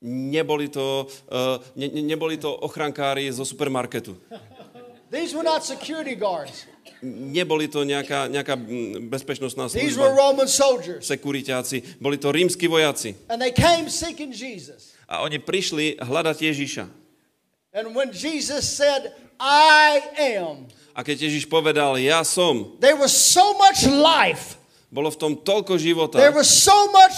Speaker 4: Neboli to, uh, ne, ne- neboli to ochrankári zo supermarketu.
Speaker 3: These were not security guards.
Speaker 4: Neboli to nejaká, nejaká mm, bezpečnostná
Speaker 3: These were
Speaker 4: služba,
Speaker 3: Roman soldiers.
Speaker 4: sekuritáci. Boli to rímsky vojaci.
Speaker 3: And they came seeking Jesus.
Speaker 4: A oni prišli hľadať Ježiša.
Speaker 3: And when Jesus said, I am,
Speaker 4: A keď Ježiš povedal, ja som,
Speaker 3: there was so much life,
Speaker 4: bolo v tom toľko života,
Speaker 3: there was so much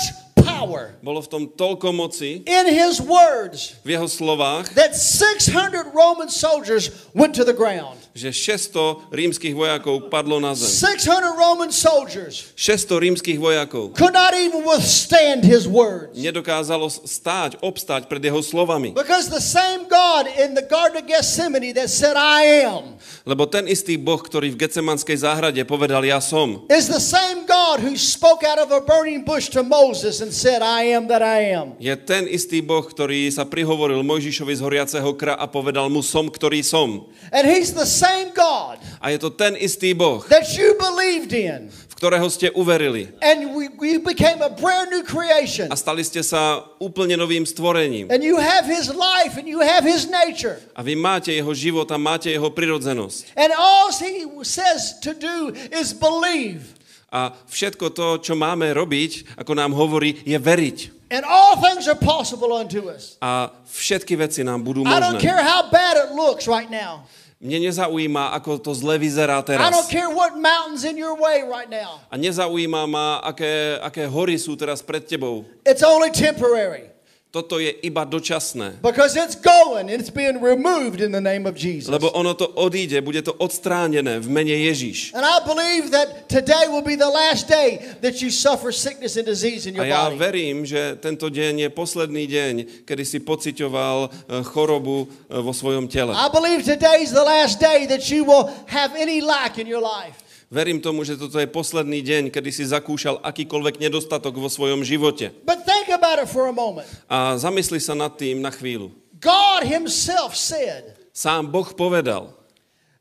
Speaker 3: power
Speaker 4: bolo v tom toľko moci
Speaker 3: in his words
Speaker 4: v jeho slovách,
Speaker 3: that 600 Roman soldiers went to the ground.
Speaker 4: že 600 rímskych vojakov padlo na zem.
Speaker 3: 600 Roman soldiers
Speaker 4: 600 rímskych vojakov
Speaker 3: could not even withstand his words.
Speaker 4: nedokázalo stáť, obstáť pred jeho slovami.
Speaker 3: Because the same God in the Garden of Gethsemane that said, I am,
Speaker 4: Lebo ten istý Boh, ktorý v Getsemanskej záhrade povedal ja som,
Speaker 3: is the same God who spoke out of a burning bush to Moses and said, I am that I am.
Speaker 4: je ten istý Boh, ktorý sa prihovoril Mojžišovi z horiaceho kra a povedal mu som, ktorý som.
Speaker 3: And he's the same God
Speaker 4: A je to ten istý Boh,
Speaker 3: that you believed in.
Speaker 4: v ktorého ste uverili.
Speaker 3: And we, we became a brand new creation.
Speaker 4: A stali ste sa úplne novým stvorením.
Speaker 3: And you have his life and you have his nature.
Speaker 4: A vy máte jeho život a máte jeho prirodzenosť.
Speaker 3: And all he says to do is believe.
Speaker 4: A všetko to, čo máme robiť, ako nám hovorí, je veriť.
Speaker 3: And all things are possible unto us.
Speaker 4: A všetky veci nám budú
Speaker 3: I don't
Speaker 4: možné.
Speaker 3: care how bad it looks right now.
Speaker 4: Mne nezaujíma, ako to zle vyzerá
Speaker 3: I don't
Speaker 4: teraz.
Speaker 3: care what mountain's in your way right now.
Speaker 4: A nezaujíma ma, aké, aké hory sú teraz pred tebou.
Speaker 3: It's only temporary
Speaker 4: Toto je iba dočasné.
Speaker 3: because it's going it's being removed in the name of Jesus.
Speaker 4: Lebo ono to odíde, bude to odstránené v mene Ježiš.
Speaker 3: And I believe that today will be the last day that you suffer sickness and disease in your
Speaker 4: A ja
Speaker 3: body.
Speaker 4: verím, že tento deň je posledný deň, kedy si pocitoval eh, chorobu eh, vo svojom tele.
Speaker 3: I believe today's the last day that you will have any lack in your life.
Speaker 4: Verím tomu, že toto je posledný deň, kedy si zakúšal akýkoľvek nedostatok vo svojom živote.
Speaker 3: But think about it for a moment.
Speaker 4: A zamysli sa nad tým na chvíľu.
Speaker 3: God Himself said
Speaker 4: Sám Boh povedal,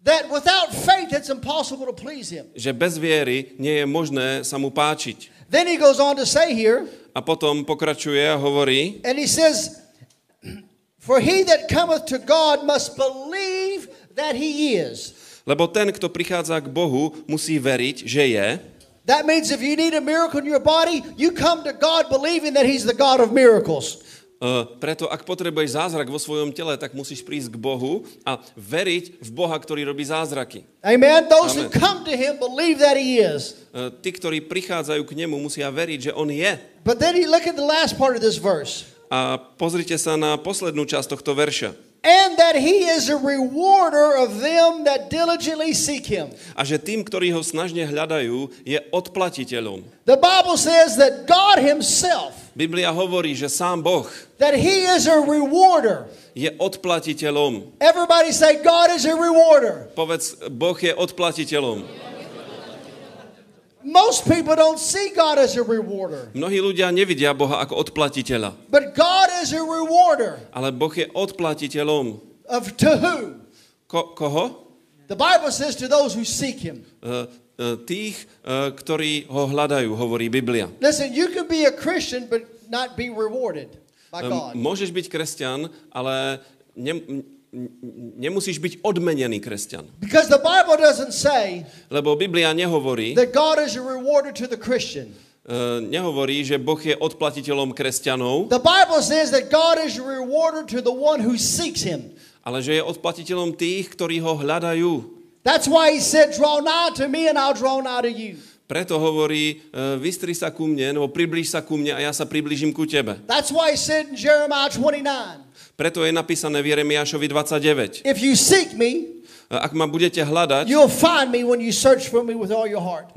Speaker 3: that without faith it's impossible to please Him.
Speaker 4: že bez viery nie je možné sa mu páčiť.
Speaker 3: Then He goes on to say here,
Speaker 4: A potom pokračuje a hovorí,
Speaker 3: and He says, [clears throat] For he that cometh to God must believe that He is.
Speaker 4: Lebo ten, kto prichádza k Bohu, musí veriť, že je.
Speaker 3: That means if you need a miracle in your body, you come to God believing that He's the God of miracles.
Speaker 4: Uh, preto ak potrebuješ zázrak vo svojom tele, tak musíš prísť k Bohu a veriť v Boha, ktorý robí zázraky.
Speaker 3: Amen. Those who
Speaker 4: Amen.
Speaker 3: come to Him believe that He is.
Speaker 4: Uh, tí, ktorí prichádzajú k nemu, musia veriť, že on je.
Speaker 3: But then you look at the last part of this verse.
Speaker 4: A pozrite sa na poslednú časť tohto verša.
Speaker 3: And that he is a rewarder of them that diligently seek him.
Speaker 4: A že tým, ktorí ho snažne hľadajú, je odplatiteľom.
Speaker 3: The Bible says that God himself,
Speaker 4: Biblia hovorí, že sám Boh
Speaker 3: that he is a rewarder.
Speaker 4: je odplatiteľom.
Speaker 3: Everybody say, God is a rewarder.
Speaker 4: Povedz, Boh je odplatiteľom.
Speaker 3: Most people don't see God as a rewarder,
Speaker 4: Mnohí ľudia nevidia Boha ako odplatiteľa,
Speaker 3: but God is a rewarder
Speaker 4: ale Boh je odplatiteľom.
Speaker 3: of to who?
Speaker 4: Ko- koho?
Speaker 3: The Bible says to those who seek him.
Speaker 4: E, e, tých, e, ktorí ho hľadajú, hovorí Biblia.
Speaker 3: Listen, you can be a Christian but not be rewarded by God.
Speaker 4: Môžeš byť kresťan, ale ne, nemusíš byť odmenený kresťan.
Speaker 3: Because the Bible doesn't say
Speaker 4: Lebo Biblia nehovorí,
Speaker 3: that God is a rewarder to the Christian.
Speaker 4: e, nehovorí, že Boh je odplatiteľom kresťanov,
Speaker 3: The Bible says that God is a rewarder to the one who seeks him.
Speaker 4: ale že je odplatiteľom tých, ktorí ho hľadajú.
Speaker 3: That's why he said, Draw nigh to me and I'll draw nigh to you.
Speaker 4: Preto hovorí, e, vystri sa ku mne, nebo priblíž sa ku mne a ja sa priblížim ku tebe.
Speaker 3: That's why he said in Jeremiah 29,
Speaker 4: Preto je napísané v Jeremiášovi 29.
Speaker 3: if you seek me,
Speaker 4: Ak ma budete hľadať,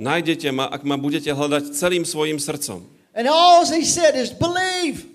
Speaker 4: nájdete ma, ak ma budete hľadať celým svojim srdcom.
Speaker 3: And all he said is believe.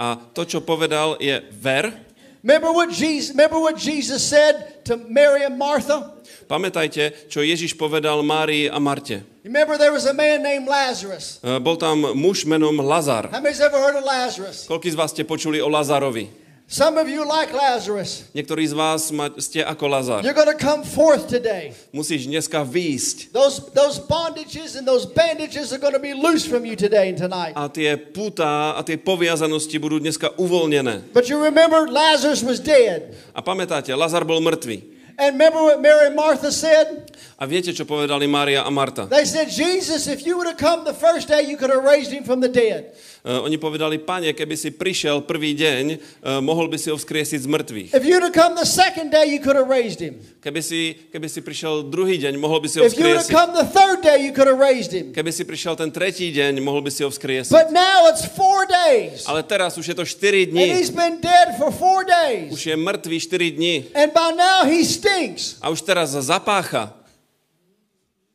Speaker 4: A to, čo povedal, je ver.
Speaker 3: Remember what Jesus, remember what Jesus said to Mary and Martha?
Speaker 4: Pamätajte, čo Ježiš povedal Márii a Marte.
Speaker 3: Remember there was a man named Lazarus.
Speaker 4: E, Bol tam muž menom Lazar.
Speaker 3: How many's ever heard of Lazarus?
Speaker 4: Koľký z vás ste počuli o Lazarovi?
Speaker 3: Some of you like Lazarus.
Speaker 4: Niektorí z vás ma- ste ako Lazar.
Speaker 3: You're going to come forth today.
Speaker 4: Musíš dneska výjsť.
Speaker 3: Those, those bondages and those bandages are going to be loose from you today and tonight.
Speaker 4: A tie púta a tie poviazanosti budú dneska uvoľnené.
Speaker 3: But you remember Lazarus was dead.
Speaker 4: A pamätáte, Lazar bol mŕtvý.
Speaker 3: And remember what Mary and Martha said?
Speaker 4: A viete, čo povedali Mária a Marta?
Speaker 3: They said, Jesus, if you would have come the first day, you could have raised him from the dead.
Speaker 4: Uh, oni povedali, pane, keby si prišiel prvý deň, uh, mohol by si ho vzkriesiť z mŕtvych.
Speaker 3: If you'd have come the second day, you could have raised him.
Speaker 4: Keby si, keby si prišiel druhý deň, mohol by si ho
Speaker 3: If have
Speaker 4: vzkriesiť.
Speaker 3: come the third day, you could have raised him.
Speaker 4: Keby si prišiel ten tretí deň, mohol by si ho vzkriesiť.
Speaker 3: But now it's four days.
Speaker 4: Ale teraz už je to 4
Speaker 3: And
Speaker 4: dní.
Speaker 3: he's been dead for four
Speaker 4: Už je mŕtvý 4 dní.
Speaker 3: And by now he stinks.
Speaker 4: A už teraz zapácha.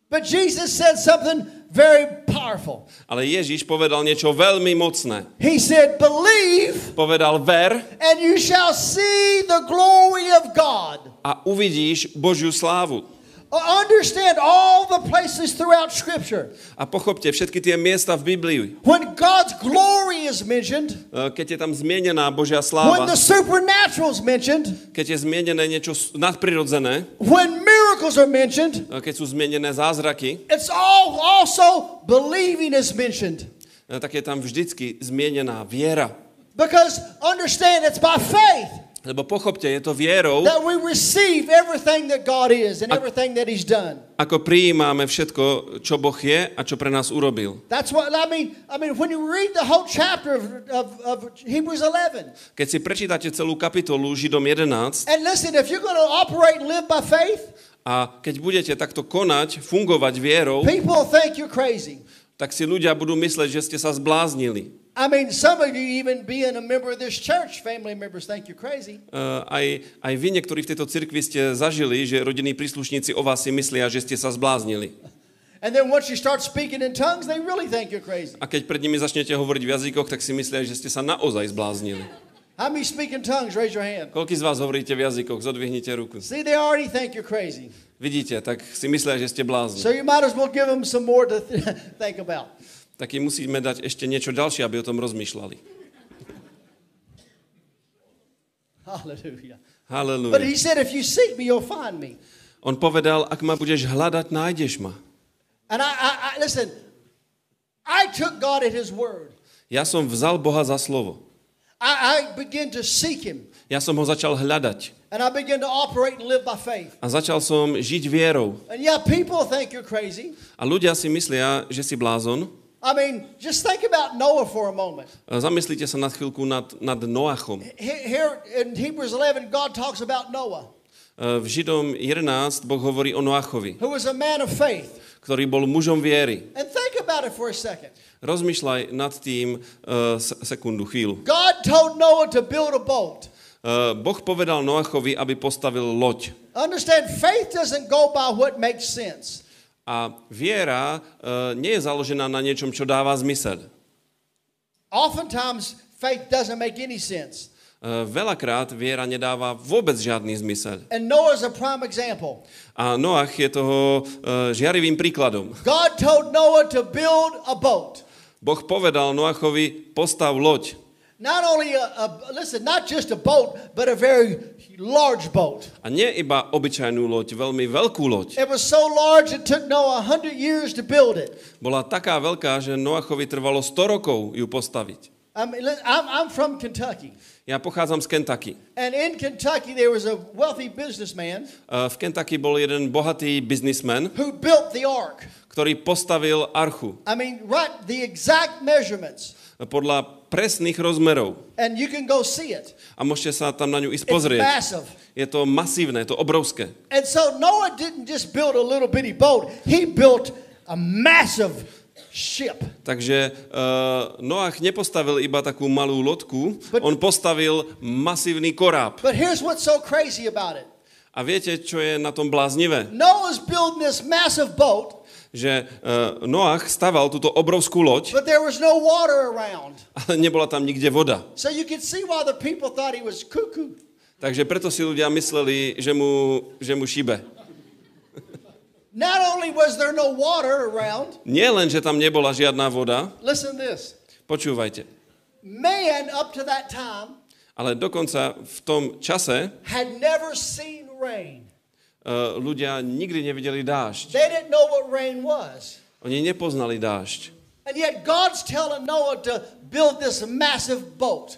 Speaker 3: But Jesus said something very powerful.
Speaker 4: Ale Ježiš povedal niečo veľmi mocné.
Speaker 3: He said, Believe,
Speaker 4: Povedal, ver
Speaker 3: and you shall see the glory of God.
Speaker 4: a uvidíš Božiu slávu.
Speaker 3: Uh, Understand all the places throughout Scripture.
Speaker 4: A pochopte všetky tie miesta v Biblii.
Speaker 3: When God's glory is mentioned,
Speaker 4: E, Keď je tam zmienená Božia
Speaker 3: when
Speaker 4: sláva,
Speaker 3: the supernatural is mentioned,
Speaker 4: keď je zmienené niečo nadprirodzené,
Speaker 3: when miracles are mentioned,
Speaker 4: e, keď sú zmienené zázraky,
Speaker 3: it's all also believing is mentioned.
Speaker 4: e, tak je tam vždycky zmienená viera.
Speaker 3: Because understand it's by faith
Speaker 4: Lebo pochopte, je to vierou,
Speaker 3: that we receive everything that God is and everything that He's done.
Speaker 4: ako prijímame všetko, čo Boh je a čo pre nás urobil.
Speaker 3: That's what I mean. I mean, when you read the whole chapter of, of, of Hebrews 11,
Speaker 4: Keď si prečítate celú kapitolu Židom 11
Speaker 3: and listen, if you're going to operate and live by faith,
Speaker 4: a keď budete takto konať, fungovať vierou,
Speaker 3: people think you're crazy.
Speaker 4: tak si ľudia budú mysleť, že ste sa zbláznili.
Speaker 3: I mean, some of you, even being a member of this church, family members think you're crazy.
Speaker 4: Uh, aj, aj vy, niektorí v tejto cirkvi ste zažili, že rodinní príslušníci o vás si myslia, že ste sa zbláznili.
Speaker 3: And then once you start speaking in tongues, they really think you're crazy.
Speaker 4: A keď pred nimi začnete hovoriť v jazykoch, tak si myslia, že ste sa naozaj zbláznili.
Speaker 3: How many speak in tongues? Raise your hand.
Speaker 4: Koľký z vás hovoríte v jazykoch? Zodvihnite ruku.
Speaker 3: See, they already think you're crazy.
Speaker 4: Vidíte, tak si myslia, že ste blázni.
Speaker 3: So you might as well give them some more to th- [laughs] think about.
Speaker 4: Tak im musíme dať ešte niečo ďalšie, aby o tom rozmýšľali.
Speaker 3: Hallelujah. But
Speaker 4: Halelujá.
Speaker 3: he said, if you seek me, you'll find me.
Speaker 4: On povedal, ak ma budeš hľadať, nájdeš ma.
Speaker 3: And I, I, I listen, I took God at his word.
Speaker 4: Ja som vzal Boha za slovo.
Speaker 3: I, I began to seek him.
Speaker 4: Ja som ho začal hľadať.
Speaker 3: And I began to operate and live by faith.
Speaker 4: A začal som žiť vierou.
Speaker 3: And yeah, people think you're crazy.
Speaker 4: A ľudia si myslia, že si blázon.
Speaker 3: I mean, just think about Noah for a moment.
Speaker 4: Zamyslite sa na chvíľku nad, nad Noachom.
Speaker 3: He- Here in Hebrews 11, God talks about Noah,
Speaker 4: E, V Židom 11 Boh hovorí o Noachovi,
Speaker 3: who was a man of faith.
Speaker 4: ktorý bol mužom viery.
Speaker 3: And think about it for a second.
Speaker 4: Rozmýšľaj nad tým uh, sekundu, chvíľu.
Speaker 3: God told Noah to build a boat.
Speaker 4: Uh, boh povedal Noachovi, aby postavil loď.
Speaker 3: Understand, faith doesn't go by what makes sense.
Speaker 4: A viera uh, nie je založená na niečom, čo dáva zmysel.
Speaker 3: Oftentimes, faith doesn't make any sense.
Speaker 4: Uh, veľakrát viera nedáva vôbec žiadny zmysel.
Speaker 3: And Noah's a prime example.
Speaker 4: A Noach je toho uh, žiarivým príkladom.
Speaker 3: God told Noah to build a boat.
Speaker 4: Boh povedal Noachovi, postav loď.
Speaker 3: Not only a, a listen, not just a boat, but a very large boat.
Speaker 4: A nie iba obyčajnú loď, veľmi veľkú loď.
Speaker 3: It was so large it took Noah 100 years to build it.
Speaker 4: Bola taká veľká, že Noachovi trvalo 100 rokov ju postaviť.
Speaker 3: I mean, I'm, I'm from Kentucky.
Speaker 4: Ja pochádzam z Kentucky.
Speaker 3: And in Kentucky, there was a wealthy businessman
Speaker 4: Uh, V Kentucky bol jeden bohatý biznismen,
Speaker 3: who built the ark.
Speaker 4: ktorý postavil archu
Speaker 3: I mean, right, the exact measurements.
Speaker 4: podľa presných rozmerov.
Speaker 3: And you can go see it.
Speaker 4: A môžete sa tam na ňu ísť
Speaker 3: It's
Speaker 4: pozrieť.
Speaker 3: massive.
Speaker 4: Je to masívne, je to obrovské.
Speaker 3: And so Noah didn't just build a little bitty boat, he built a massive ship.
Speaker 4: Takže uh, Noach nepostavil iba takú malú lodku,
Speaker 3: But-
Speaker 4: on postavil masívny koráb.
Speaker 3: But here's what's so crazy about it.
Speaker 4: A viete, čo je na tom bláznivé?
Speaker 3: Noah's building this massive boat,
Speaker 4: Že uh, Noach staval túto obrovskú loď,
Speaker 3: but there was no water around.
Speaker 4: ale nebola tam nikde voda.
Speaker 3: So you can see why the people thought he was cuckoo.
Speaker 4: Takže preto si ľudia mysleli, že mu, že mu šíbe.
Speaker 3: Not only was there no water around,
Speaker 4: Nie len, že tam nebola žiadna voda,
Speaker 3: listen this.
Speaker 4: počúvajte,
Speaker 3: Man up to that time
Speaker 4: ale dokonca v tom čase
Speaker 3: had never seen rain.
Speaker 4: uh, ľudia nikdy nevideli dážď.
Speaker 3: They didn't know what rain was.
Speaker 4: Oni nepoznali dážď.
Speaker 3: And yet God's telling Noah to build this massive boat.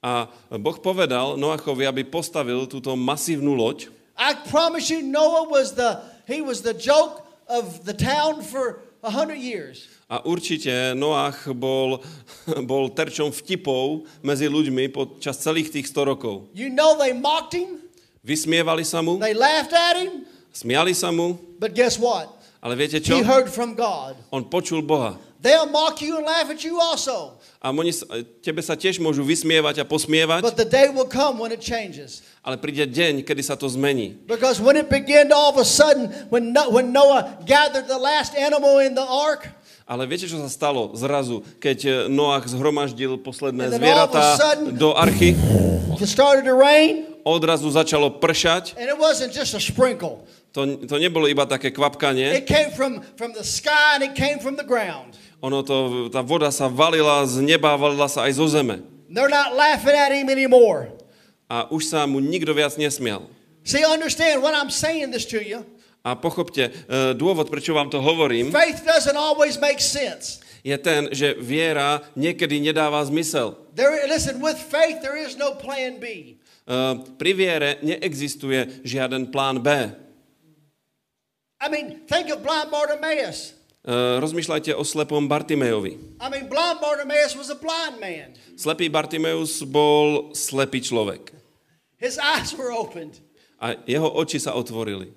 Speaker 4: A Boh povedal Noachovi, aby postavil túto masívnu loď.
Speaker 3: I promise you, Noah was the he was the joke of the town for a hundred years.
Speaker 4: A určite Noach bol, [laughs] bol terčom vtipov medzi ľuďmi počas celých tých 100 rokov.
Speaker 3: You know they mocked him,
Speaker 4: Vysmievali sa mu,
Speaker 3: they laughed at him,
Speaker 4: smiali sa mu,
Speaker 3: but guess what?
Speaker 4: ale viete čo?
Speaker 3: He heard from God.
Speaker 4: On počul Boha.
Speaker 3: They'll mock you and laugh at you also.
Speaker 4: A oni, sa- tebe sa tiež môžu vysmievať a posmievať,
Speaker 3: But the day will come when it changes.
Speaker 4: ale príde deň, kedy sa to zmení.
Speaker 3: Because when it began all of a sudden, when, no, when Noah gathered the last animal in the ark,
Speaker 4: Ale viete, čo sa stalo zrazu, keď eh, Noach zhromaždil posledné zvieratá
Speaker 3: sudden-
Speaker 4: do archy?
Speaker 3: rain,
Speaker 4: Odrazu začalo pršať. To, to nebolo iba také kvapkanie.
Speaker 3: It came from, from the sky and it came from the ground.
Speaker 4: Ono to, tá voda sa valila z neba, valila sa aj zo zeme.
Speaker 3: They're not laughing at him anymore.
Speaker 4: A už sa mu nikto viac nesmial.
Speaker 3: See, understand when I'm saying this to you,
Speaker 4: A pochopte, e, dôvod, prečo vám to hovorím,
Speaker 3: faith doesn't always make sense.
Speaker 4: je ten, že viera niekedy nedáva zmysel.
Speaker 3: There, listen, with faith, there is no plan B.
Speaker 4: E, Pri viere neexistuje žiaden plán B.
Speaker 3: I mean, think of blind Bartimaeus.
Speaker 4: E, Rozmýšľajte o slepom Bartimejovi.
Speaker 3: I mean, blind Bartimaeus was a blind man.
Speaker 4: Slepý Bartimeus bol slepý človek.
Speaker 3: His eyes were opened.
Speaker 4: A jeho oči sa otvorili.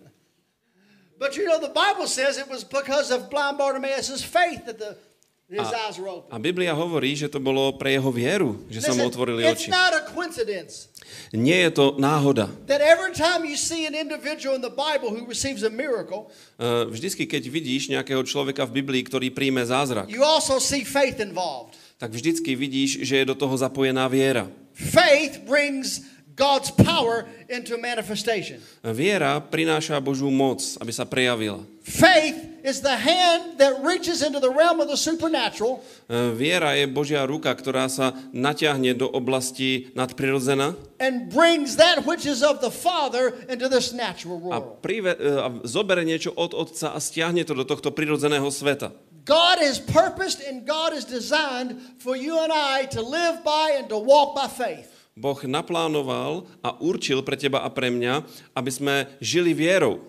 Speaker 3: But you know, the Bible says it was because of blind Bartimaeus' faith that the, his eyes were open.
Speaker 4: A Biblia hovorí, že to bolo pre jeho vieru, že sa mu
Speaker 3: Listen,
Speaker 4: otvorili
Speaker 3: it's
Speaker 4: oči.
Speaker 3: not a coincidence
Speaker 4: Nie je to náhoda.
Speaker 3: that every time you see an individual in the Bible who receives a miracle,
Speaker 4: E, Vždycky, keď vidíš nejakého človeka v Biblii, ktorý príjme zázrak,
Speaker 3: you also see faith involved.
Speaker 4: tak vždycky vidíš, že je do toho zapojená viera.
Speaker 3: Faith brings God's power into manifestation.
Speaker 4: Viera prináša Božú moc, aby sa prejavila.
Speaker 3: Faith is the hand that reaches into the realm of the supernatural
Speaker 4: E, Viera je Božia ruka, ktorá sa natiahne do oblasti nadprirodzena
Speaker 3: and brings that which is of the Father into this natural
Speaker 4: a,
Speaker 3: world.
Speaker 4: prive, e, a zobere niečo od Otca a stiahne to do tohto prirodzeného sveta.
Speaker 3: God is purposed and God is designed for you and I to live by and to walk by faith.
Speaker 4: Boh naplánoval a určil pre teba a pre mňa, aby sme žili vierou.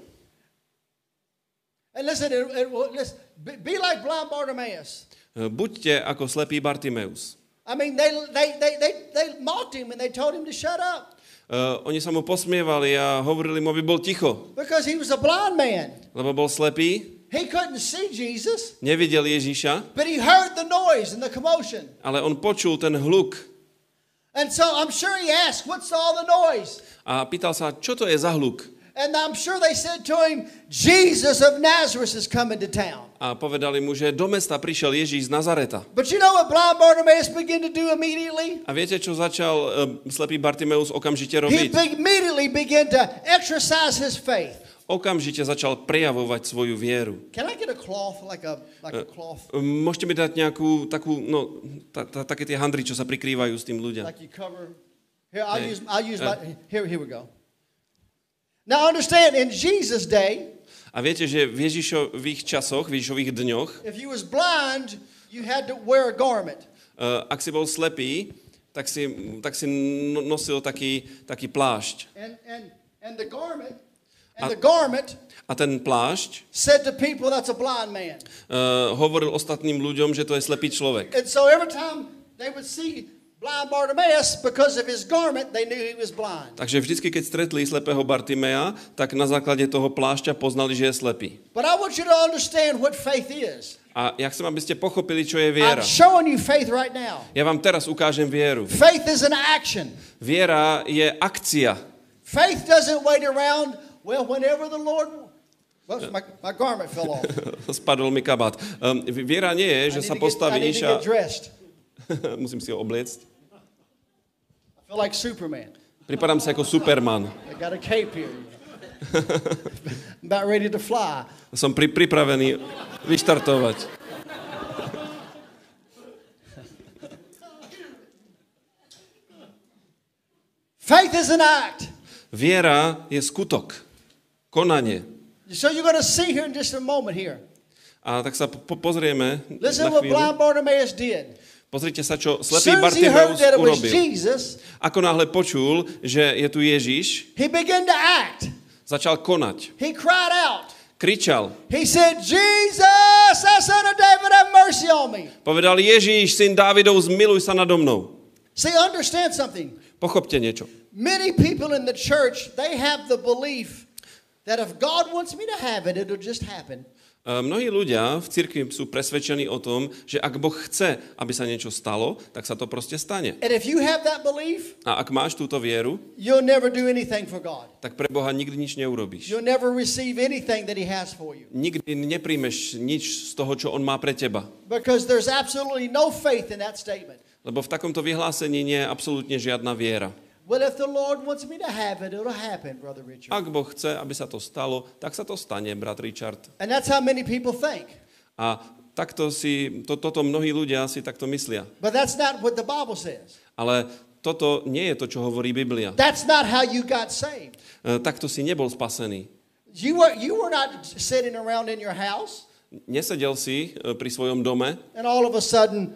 Speaker 3: And listen, it, it, listen be, like blind Bartimaeus.
Speaker 4: E, Buďte ako slepý Bartimeus.
Speaker 3: I mean, they, they, they, they, they mocked him and they told him to shut up
Speaker 4: Uh, oni sa mu posmievali a hovorili mu, aby bol ticho,
Speaker 3: because he was a blind man.
Speaker 4: lebo bol slepý,
Speaker 3: He couldn't see Jesus,
Speaker 4: nevidel Ježiša,
Speaker 3: but he heard the noise and the commotion.
Speaker 4: ale on počul ten hluk
Speaker 3: And so I'm sure he asked, What's all the noise?
Speaker 4: a pýtal sa, čo to je za hluk?
Speaker 3: And I'm sure they said to him, Jesus of Nazareth is coming to town.
Speaker 4: A povedali mu, že do mesta prišiel Ježíš z Nazareta.
Speaker 3: But you know what blind Bartimaeus began to do immediately?
Speaker 4: A viete, čo začal uh, slepý Bartimeus okamžite
Speaker 3: He
Speaker 4: robiť?
Speaker 3: be- immediately began to exercise his faith.
Speaker 4: Okamžite začal prejavovať svoju vieru.
Speaker 3: Can I get a cloth, like a, like a cloth,
Speaker 4: Um, Môžete mi dať nejakú takú, no, ta, ta, také tie handry, čo sa prikrývajú s tým ľudia.
Speaker 3: like you cover? Here, I'll use, I'll use my, here, here we go. Now understand, in Jesus' day,
Speaker 4: A viete, že v Ježišových časoch, v Ježišových dňoch,
Speaker 3: if you was blind, you had to wear a garment.
Speaker 4: uh, ak si bol slepý, tak si, tak si no- nosil taký, taký plášť.
Speaker 3: And, and, and the garment, and
Speaker 4: A-
Speaker 3: the garment
Speaker 4: A ten plášť
Speaker 3: said to people, that's a blind man.
Speaker 4: uh, hovoril ostatným ľuďom, že to je slepý človek.
Speaker 3: And so every time they would see blind Bartimaeus, because of his garment, they knew he was blind.
Speaker 4: Takže vždycky, keď stretli slepého Bartimea, tak na základe toho plášťa poznali, že je slepý.
Speaker 3: But I want you to understand what faith is.
Speaker 4: A ja chcem, aby ste pochopili, čo je
Speaker 3: I'm
Speaker 4: viera.
Speaker 3: showing you faith right now.
Speaker 4: Ja vám teraz ukážem vieru. Viera je akcia.
Speaker 3: Faith doesn't wait around, well, whenever the Lord. Whoops, my, my garment fell off. [laughs]
Speaker 4: Spadol mi kabát. Um, viera nie je, že sa postavíš a... [laughs] Musím si ho obliecť.
Speaker 3: Feel like Superman.
Speaker 4: Pripadám sa ako Superman.
Speaker 3: I got a cape here. I'm about ready to fly.
Speaker 4: Som pri, pripravený vyštartovať.
Speaker 3: Faith is an act.
Speaker 4: Viera je skutok. Konanie.
Speaker 3: So you're going to see here in just a moment here.
Speaker 4: A tak sa po- pozrieme
Speaker 3: Listen
Speaker 4: na
Speaker 3: what
Speaker 4: chvíľu.
Speaker 3: blind Bartimaeus did.
Speaker 4: Pozrite sa, čo slepý Bartimeus urobil.
Speaker 3: Jesus,
Speaker 4: Ako náhle počul, že je tu Ježiš,
Speaker 3: he began to act.
Speaker 4: začal konať.
Speaker 3: He cried out.
Speaker 4: Kričal.
Speaker 3: He said, Jesus, son of David, have mercy on me.
Speaker 4: Povedal, Ježiš, syn Dávidov, zmiluj sa nado mnou.
Speaker 3: See, understand something.
Speaker 4: Pochopte niečo.
Speaker 3: Many people in the church, they have the belief that if God wants me to have it, it'll just happen.
Speaker 4: E, Mnohí ľudia v cirkvi sú presvedčení o tom, že ak Boh chce, aby sa niečo stalo, tak sa to proste stane.
Speaker 3: Belief,
Speaker 4: A ak máš túto vieru, tak pre Boha nikdy nič neurobíš. Nikdy nepríjmeš nič z toho, čo On má pre teba.
Speaker 3: No.
Speaker 4: Lebo v takomto vyhlásení nie je absolútne žiadna viera.
Speaker 3: Well, if the Lord wants me to have it, it'll happen, Brother Richard.
Speaker 4: Ak Boh chce, aby sa to stalo, tak sa to stane, brat Richard.
Speaker 3: And that's how many people think.
Speaker 4: A takto si, to, toto mnohí ľudia si takto myslia.
Speaker 3: But that's not what the Bible says.
Speaker 4: Ale toto nie je to, čo hovorí Biblia.
Speaker 3: That's not how you got saved.
Speaker 4: E, Takto si nebol spasený.
Speaker 3: You were, you were not sitting around in your house
Speaker 4: Nesedel si e, pri svojom dome
Speaker 3: and all of a sudden,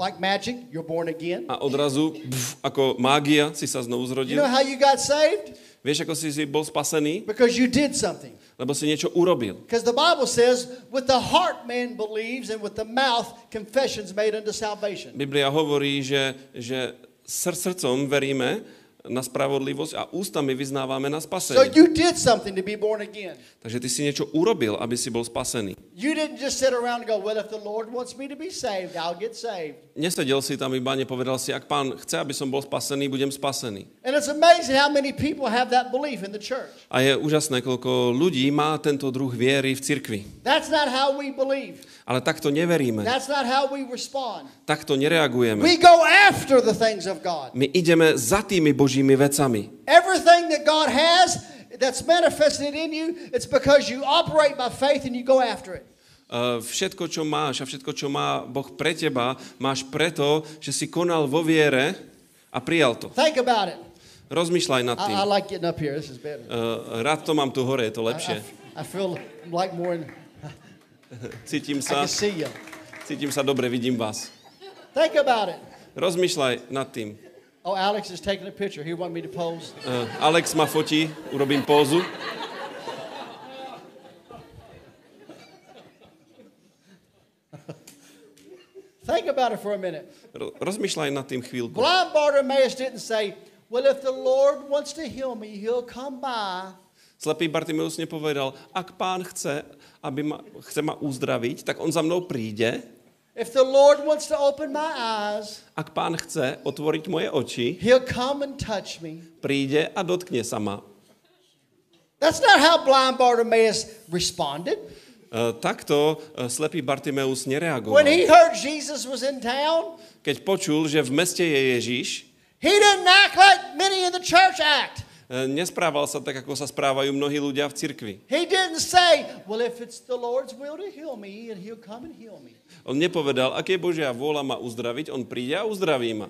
Speaker 3: like magic, you're born again.
Speaker 4: a odrazu, pf, ako mágia, si sa znovu
Speaker 3: You
Speaker 4: zrodil.
Speaker 3: know how you got saved?
Speaker 4: Vieš, ako si, si bol spasený?
Speaker 3: Because you did something.
Speaker 4: Lebo si niečo urobil.
Speaker 3: Because the Bible says, with the heart man believes, and with the mouth confessions made unto salvation.
Speaker 4: Biblia hovorí, že, že sr- srdcom veríme na spravodlivosť a ústami vyznávame na
Speaker 3: So
Speaker 4: spasenie.
Speaker 3: you did something to be born again.
Speaker 4: Takže ty si niečo urobil, aby si bol spasený.
Speaker 3: You didn't just sit around and go, well, if the Lord wants me to be saved, I'll get saved.
Speaker 4: Nesedel si tam iba, nepovedal si, ak pán chce, aby som bol spasený, budem spasený.
Speaker 3: And it's amazing how many people have that belief in the church.
Speaker 4: A je úžasné, koľko ľudí má tento druh viery v cirkvi.
Speaker 3: That's not how we believe.
Speaker 4: Ale takto neveríme.
Speaker 3: That's not how we respond.
Speaker 4: Takto nereagujeme.
Speaker 3: We go after the things of God.
Speaker 4: My ideme za tými božími vecami.
Speaker 3: Everything that God has that's manifested in you, it's because you operate by faith and you go after it.
Speaker 4: Uh, všetko, čo máš a všetko, čo má Boh pre teba, máš preto, že si konal vo viere a prijal to.
Speaker 3: Think about it.
Speaker 4: Rozmýšľaj nad tým.
Speaker 3: I, I like getting up here. This is better.
Speaker 4: Uh, rád to mám tu hore, je to
Speaker 3: I,
Speaker 4: lepšie.
Speaker 3: I, I feel like more. In, [laughs]
Speaker 4: Cítim
Speaker 3: I
Speaker 4: sa,
Speaker 3: can see you.
Speaker 4: cítim sa dobre, vidím vás.
Speaker 3: Think about it.
Speaker 4: Rozmýšľaj nad tým.
Speaker 3: Oh, Alex is taking a picture. He want me to pose.
Speaker 4: Uh, Alex ma fotí, urobím pózu.
Speaker 3: Think about it for a minute.
Speaker 4: Ro- Rozmýšľaj nad tým chvíľku.
Speaker 3: Blind Bartimaeus didn't say, "Well, if the Lord wants to heal me, He'll come by."
Speaker 4: Slepý Bartimeus nepovedal, ak pán chce, aby ma, chce ma uzdraviť, tak on za mnou príde.
Speaker 3: If the Lord wants to open my eyes,
Speaker 4: Ak pán chce otvoriť moje oči,
Speaker 3: He'll come and touch me.
Speaker 4: príde a dotkne sa ma.
Speaker 3: That's not how blind Bartimaeus responded.
Speaker 4: E, takto e, slepý Bartimeus
Speaker 3: When
Speaker 4: nereagoval.
Speaker 3: he heard Jesus was in town,
Speaker 4: Keď počul, že v meste je Ježiš,
Speaker 3: he didn't act like many in the church act.
Speaker 4: E, nesprával sa tak, ako sa správajú mnohí ľudia v cirkvi.
Speaker 3: He didn't say, Well, if it's the Lord's will to heal me, and He'll come and heal me.
Speaker 4: On nepovedal, aké Božia vôľa ma uzdraviť, on príde a uzdraví ma.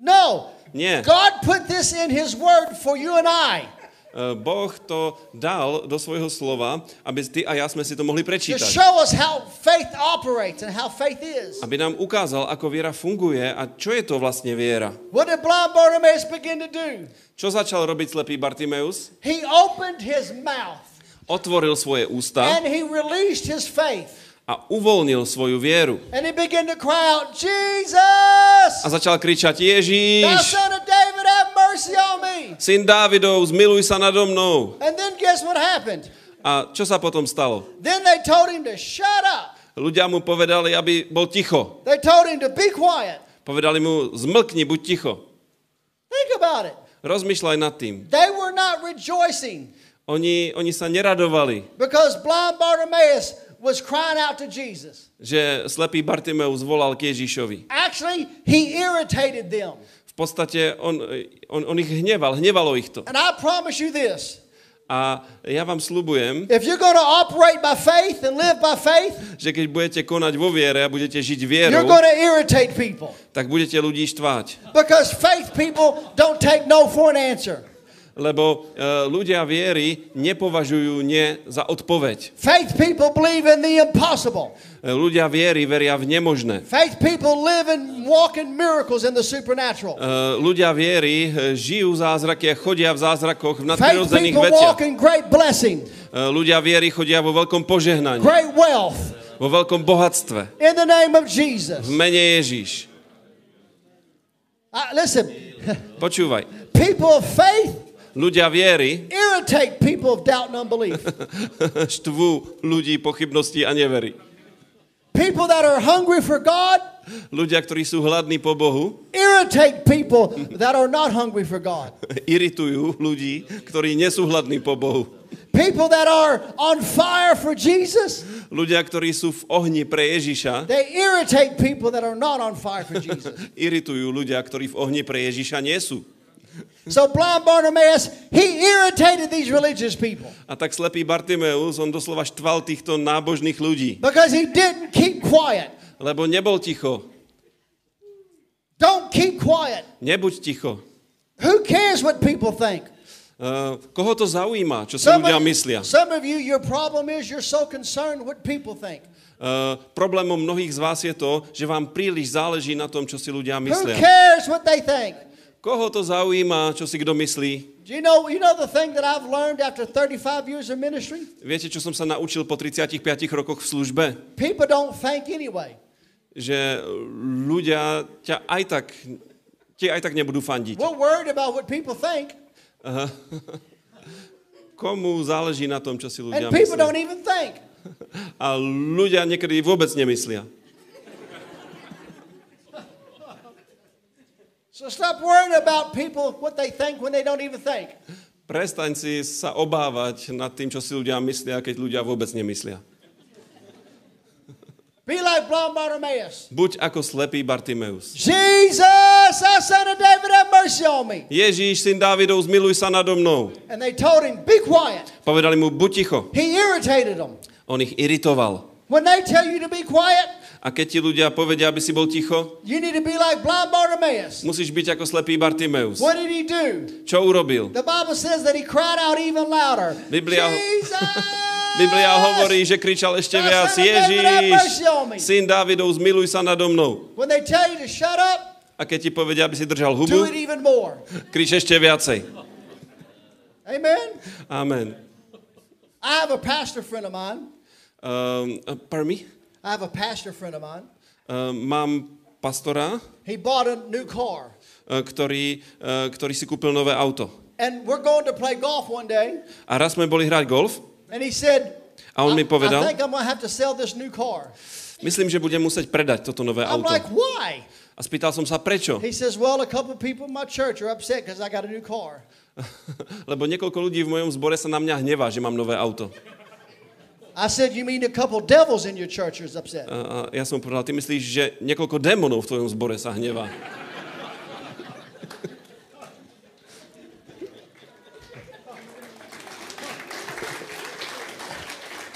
Speaker 3: No.
Speaker 4: Nie.
Speaker 3: God put this in His Word for you and I
Speaker 4: Boh to dal do svojho slova, aby ty a ja sme si to mohli prečítať. Aby nám ukázal, ako viera funguje a čo je to vlastne viera. Čo začal robiť slepý Bartimeus?
Speaker 3: He opened his mouth
Speaker 4: Otvoril svoje ústa
Speaker 3: and he released his faith.
Speaker 4: a uvoľnil svoju vieru.
Speaker 3: And he began to cry out, Jesus, Jesus,
Speaker 4: a začal kričať,
Speaker 3: thou
Speaker 4: Ježíš,
Speaker 3: son of David, have mercy on me.
Speaker 4: syn Dávidov, zmiluj sa nado mnou.
Speaker 3: And then guess what happened?
Speaker 4: A čo sa potom stalo?
Speaker 3: Then they told him to shut up.
Speaker 4: Ľudia mu povedali, aby bol ticho.
Speaker 3: They told him to be quiet.
Speaker 4: Povedali mu, zmlkni, buď ticho.
Speaker 3: Think about it.
Speaker 4: Rozmýšľaj nad tým.
Speaker 3: They were not rejoicing
Speaker 4: Oni, oni sa neradovali,
Speaker 3: because blind Bartimaeus was crying out to Jesus.
Speaker 4: že slepý Bartimeus volal k Ježíšovi.
Speaker 3: Actually, he irritated them.
Speaker 4: Podstate on, on, on ich hneval, hnevalo ich to.
Speaker 3: And I promise you this
Speaker 4: A ja vám slubujem,
Speaker 3: if you're going to operate by faith and live by faith,
Speaker 4: že keď budete konať vo viere a budete žiť
Speaker 3: you're
Speaker 4: vierou,
Speaker 3: going to irritate people
Speaker 4: tak budete ľudí štvať.
Speaker 3: because faith people don't take no for an answer.
Speaker 4: Lebo e, ľudia viery nepovažujú nie za odpoveď.
Speaker 3: Faith people believe in the impossible.
Speaker 4: E, ľudia viery veria v nemožné.
Speaker 3: Faith people live and walk in miracles in the supernatural.
Speaker 4: E, ľudia viery žijú zázraky a chodia v zázrakoch, v nadprirodzených veciach.
Speaker 3: walk in great blessing,
Speaker 4: ľudia viery chodia vo veľkom požehnaní,
Speaker 3: great wealth
Speaker 4: vo veľkom bohatstve.
Speaker 3: in the name of Jesus.
Speaker 4: V mene Ježíš.
Speaker 3: Uh, listen, [laughs]
Speaker 4: Počúvaj.
Speaker 3: people of faith
Speaker 4: Ľudia viery
Speaker 3: irritate people of doubt and unbelief. [laughs]
Speaker 4: štvú ľudí pochybností a nevery.
Speaker 3: People that are hungry for God
Speaker 4: Ľudia, ktorí sú hladní po Bohu,
Speaker 3: irritate people that are not hungry for God. [laughs]
Speaker 4: iritujú ľudí, ktorí nie sú hladní po Bohu.
Speaker 3: People that are on fire for Jesus,
Speaker 4: Ľudia, ktorí sú v ohni pre Ježiša,
Speaker 3: they irritate people that are not on fire for Jesus. [laughs]
Speaker 4: iritujú ľudia, ktorí v ohni pre Ježiša nie sú.
Speaker 3: So blind Bartimaeus, he irritated these religious people
Speaker 4: A tak slepý Bartimeus, on doslova štval týchto nábožných ľudí,
Speaker 3: because he didn't keep quiet.
Speaker 4: lebo nebol ticho.
Speaker 3: Don't keep quiet.
Speaker 4: Nebuď ticho.
Speaker 3: Who cares what people think?
Speaker 4: Uh, koho to zaujíma, čo si
Speaker 3: Some
Speaker 4: ľudia
Speaker 3: of,
Speaker 4: myslia?
Speaker 3: some of you, your problem is you're so concerned what people think.
Speaker 4: Uh, problémom mnohých z vás je to, že vám príliš záleží na tom, čo si ľudia
Speaker 3: Who
Speaker 4: myslia.
Speaker 3: cares what they think?
Speaker 4: Koho to zaujíma, čo si kto myslí?
Speaker 3: Do you know, you know the thing that I've learned after 35 years of ministry?
Speaker 4: Viete, čo som sa naučil po 35 rokoch v službe?
Speaker 3: People don't think anyway.
Speaker 4: Že ľudia ťa aj tak, ti aj tak nebudú fandiť.
Speaker 3: We're worried about what people think, [laughs]
Speaker 4: Komu záleží na tom, čo si ľudia
Speaker 3: and people
Speaker 4: myslia?
Speaker 3: don't even think.
Speaker 4: A ľudia niekedy vôbec nemyslia.
Speaker 3: So stop worrying about people, what they think when they don't even think.
Speaker 4: Prestaň si sa obávať nad tým, čo si ľudia myslia, keď ľudia vôbec nemyslia.
Speaker 3: Be like blind Bartimaeus.
Speaker 4: Buď ako slepý Bartimeus.
Speaker 3: Jesus, son of David, have mercy on me.
Speaker 4: Ježíš, syn Dávidov, zmiluj sa nado mnou.
Speaker 3: And they told him, be quiet.
Speaker 4: Povedali mu, buď ticho.
Speaker 3: He irritated them.
Speaker 4: On ich iritoval.
Speaker 3: When they tell you to be quiet,
Speaker 4: A keď ti ľudia povedia, aby si bol ticho,
Speaker 3: you need to be like blind Bartimaeus.
Speaker 4: musíš byť ako slepý Bartimeus.
Speaker 3: What did he do?
Speaker 4: Čo urobil?
Speaker 3: The Bible says that he cried out even louder.
Speaker 4: Biblia-
Speaker 3: Jesus! [laughs]
Speaker 4: Biblia hovorí, že kričal ešte viac, Ježíš, syn Dávidov, zmiluj sa nado mnou. A keď ti povedia, aby si držal hubu, krič ešte viacej.
Speaker 3: Amen?
Speaker 4: Amen.
Speaker 3: I have a pastor friend of mine.
Speaker 4: Um, uh, pardon me?
Speaker 3: I have a pastor friend of mine.
Speaker 4: Um, mám pastora,
Speaker 3: He bought a new car.
Speaker 4: uh, ktorý, uh, ktorý si kúpil nové auto.
Speaker 3: And we're going to play golf one day.
Speaker 4: A raz sme boli hrať golf
Speaker 3: And he said,
Speaker 4: a on mi
Speaker 3: I, I
Speaker 4: povedal,
Speaker 3: think I'm going to have to sell this new car.
Speaker 4: myslím, že budem musieť predať toto nové
Speaker 3: I'm
Speaker 4: auto.
Speaker 3: like, why?
Speaker 4: A spýtal som sa, prečo?
Speaker 3: He says, well, a couple people in my church are upset because I got a new car. [laughs]
Speaker 4: Lebo niekoľko ľudí v mojom zbore sa na mňa hnevá, že mám nové auto.
Speaker 3: I said, you mean a couple devils in your church is upset?
Speaker 4: A, a ja som povedal, ty myslíš, že niekoľko démonov v tvojom zbore sa hnevá.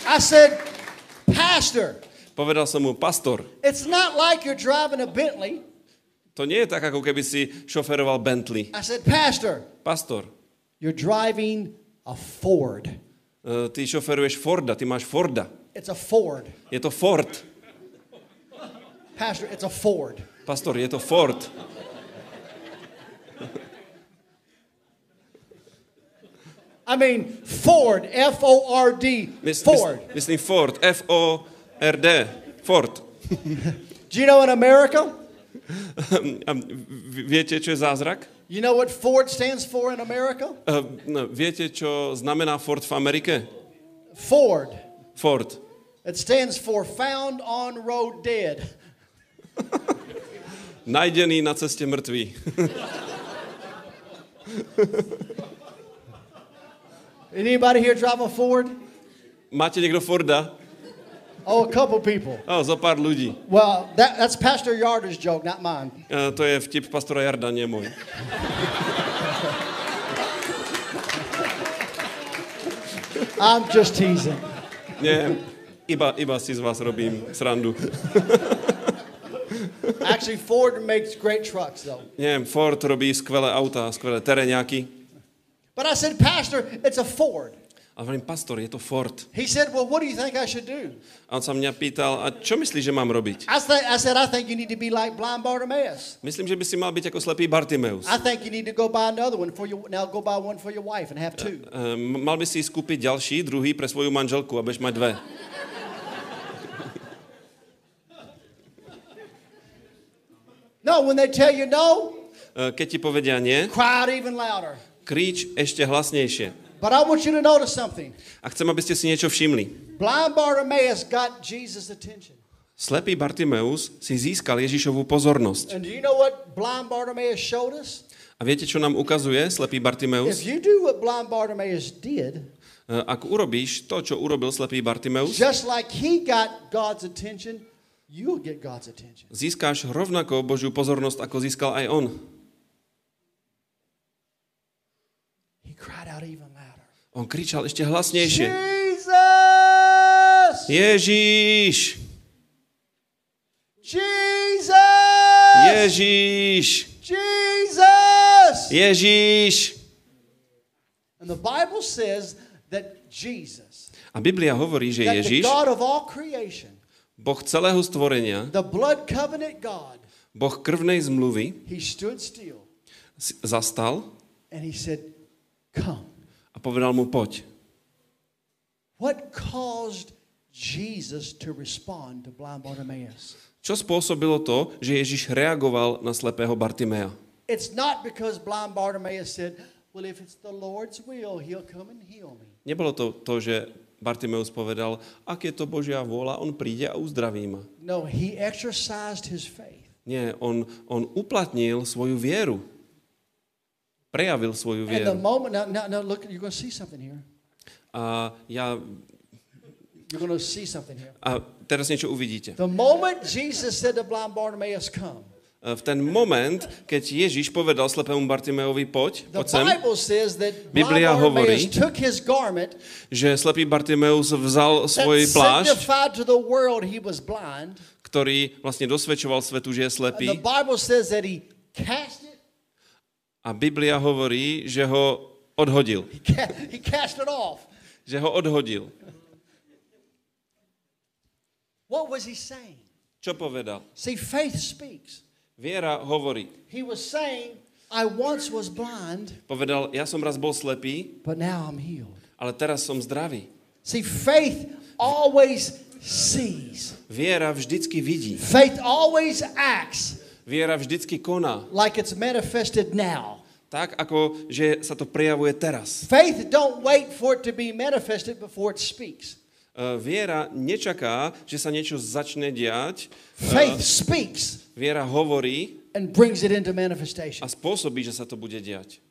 Speaker 3: I said, pastor,
Speaker 4: Povedal som mu, pastor,
Speaker 3: it's not like you're driving a Bentley.
Speaker 4: to nie je tak, ako keby si šoferoval Bentley.
Speaker 3: I said, pastor,
Speaker 4: Pastor,
Speaker 3: you're driving a Ford.
Speaker 4: Uh, ty šoferuješ Forda, ty máš Forda.
Speaker 3: It's a Ford.
Speaker 4: Je to Ford.
Speaker 3: Pastor, it's a Ford.
Speaker 4: Pastor, je to Ford.
Speaker 3: I mean, Ford, F O R D, Ford.
Speaker 4: Mys, myslím Ford, F-O-R-D. Ford. [laughs]
Speaker 3: Do you know in America, [laughs]
Speaker 4: v- viete, čo je zázrak?
Speaker 3: You know what Ford stands for in America?
Speaker 4: Uh, viete, čo znamená Ford v Amerike?
Speaker 3: Ford.
Speaker 4: Ford.
Speaker 3: It stands for found on road dead.
Speaker 4: Najdený na ceste mŕtvý.
Speaker 3: Anybody here drive a Ford?
Speaker 4: Máte niekto Forda?
Speaker 3: Oh, a couple people.
Speaker 4: O, zo pár ľudí.
Speaker 3: Well, that, that's Pastor Yarder's joke, not mine.
Speaker 4: Uh, to je vtip pastora Jarda, nie môj. [laughs]
Speaker 3: I'm just teasing.
Speaker 4: Nie, iba, iba si z vás robím srandu. [laughs]
Speaker 3: Actually, Ford makes great trucks, though.
Speaker 4: Nie, Ford robí skvelé autá, skvelé tereňáky.
Speaker 3: But I said, Pastor, it's a Ford.
Speaker 4: A hovorím, pastor, je to Ford.
Speaker 3: He said, Well, what do you think I should do?
Speaker 4: A on sa mňa pýtal, a čo myslíš, že mám robiť?
Speaker 3: I, th- I said, I think you need to be like blind Bartimaeus.
Speaker 4: Myslím, že by si mal byť ako slepý Bartimeus.
Speaker 3: I think you need to go buy another one for your now go buy one for your wife and have two.
Speaker 4: Um, mal by si skúpiť ďalší, druhý pre svoju manželku a budeš mať dve. [laughs]
Speaker 3: No, when they tell you no,
Speaker 4: Uh, keď ti povedia nie,
Speaker 3: cry out even louder.
Speaker 4: kríč ešte hlasnejšie.
Speaker 3: But I want you to notice something.
Speaker 4: A chcem, aby ste si niečo všimli.
Speaker 3: Blind Bartimaeus got Jesus' attention.
Speaker 4: Slepý Bartimeus si získal Ježišovú pozornosť.
Speaker 3: And do you know what blind Bartimaeus showed us?
Speaker 4: A viete, čo nám ukazuje slepý Bartimeus?
Speaker 3: If you do what blind Bartimaeus did,
Speaker 4: Uh, Ak urobíš to, čo urobil slepý Bartimeus,
Speaker 3: just like he got God's attention, you'll get God's attention.
Speaker 4: získáš rovnako Božiu pozornosť, ako získal aj on.
Speaker 3: He cried out even.
Speaker 4: On kričal ešte hlasnejšie.
Speaker 3: Jesus!
Speaker 4: Ježíš!
Speaker 3: Jesus!
Speaker 4: Ježíš!
Speaker 3: Jesus!
Speaker 4: Ježíš!
Speaker 3: And the Bible says that Jesus,
Speaker 4: A Biblia hovorí, že Ježíš, Boh celého stvorenia,
Speaker 3: the blood covenant God,
Speaker 4: Boh krvnej zmluvy,
Speaker 3: he stood still
Speaker 4: si- zastal
Speaker 3: and he said, Come.
Speaker 4: A povedal mu poď.
Speaker 3: What caused Jesus to respond to blind Bartimaeus?
Speaker 4: Čo spôsobilo to, že Ježiš reagoval na slepého Bartimea?
Speaker 3: It's not because blind Bartimaeus said, Well, if it's the Lord's will, he'll come and heal me.
Speaker 4: Nebolo to to, že Bartimeus povedal, ak je to Božia vôľa, on príde a uzdraví ma.
Speaker 3: No, he exercised his faith.
Speaker 4: Nie, on, on uplatnil svoju vieru. Prejavil svoju
Speaker 3: And the
Speaker 4: vieru.
Speaker 3: moment, now, now, now look, you're going to see something here.
Speaker 4: A, ja,
Speaker 3: You're going to see something here.
Speaker 4: a teraz niečo uvidíte.
Speaker 3: The moment Jesus said to blind Bartimaeus, Come,
Speaker 4: V ten moment, keď Ježiš povedal slepému Bartimeovi, poď, poď sem, Biblia hovorí, že slepý Bartimeus vzal svoj plášť, ktorý vlastne dosvedčoval svetu, že je slepý.
Speaker 3: Bible says that he cast it,
Speaker 4: A Biblia hovorí, že ho odhodil.
Speaker 3: he, ca- he cast it off.
Speaker 4: Že ho odhodil.
Speaker 3: What was he saying?
Speaker 4: Čo povedal?
Speaker 3: See, faith speaks.
Speaker 4: Viera hovorí.
Speaker 3: He was saying, I once was blind,
Speaker 4: Povedal, ja som raz bol slepý,
Speaker 3: but now I'm healed.
Speaker 4: ale teraz som zdravý.
Speaker 3: See, faith always sees.
Speaker 4: Viera vždycky vidí.
Speaker 3: Faith always acts
Speaker 4: Viera vždycky koná.
Speaker 3: like it's manifested now.
Speaker 4: Tak, ako že sa to prejavuje teraz.
Speaker 3: Faith don't wait for it to be manifested before it speaks.
Speaker 4: E, Viera nečaká, že sa niečo začne diať.
Speaker 3: Faith speaks
Speaker 4: Viera hovorí
Speaker 3: and brings it into
Speaker 4: a
Speaker 3: manifestation.
Speaker 4: spôsobí, že sa to bude diať.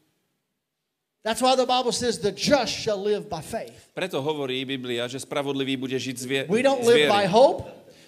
Speaker 3: That's why the Bible says the just shall live by faith.
Speaker 4: Preto hovorí Biblia, že spravodlivý bude žiť z, vie-
Speaker 3: We don't live by hope.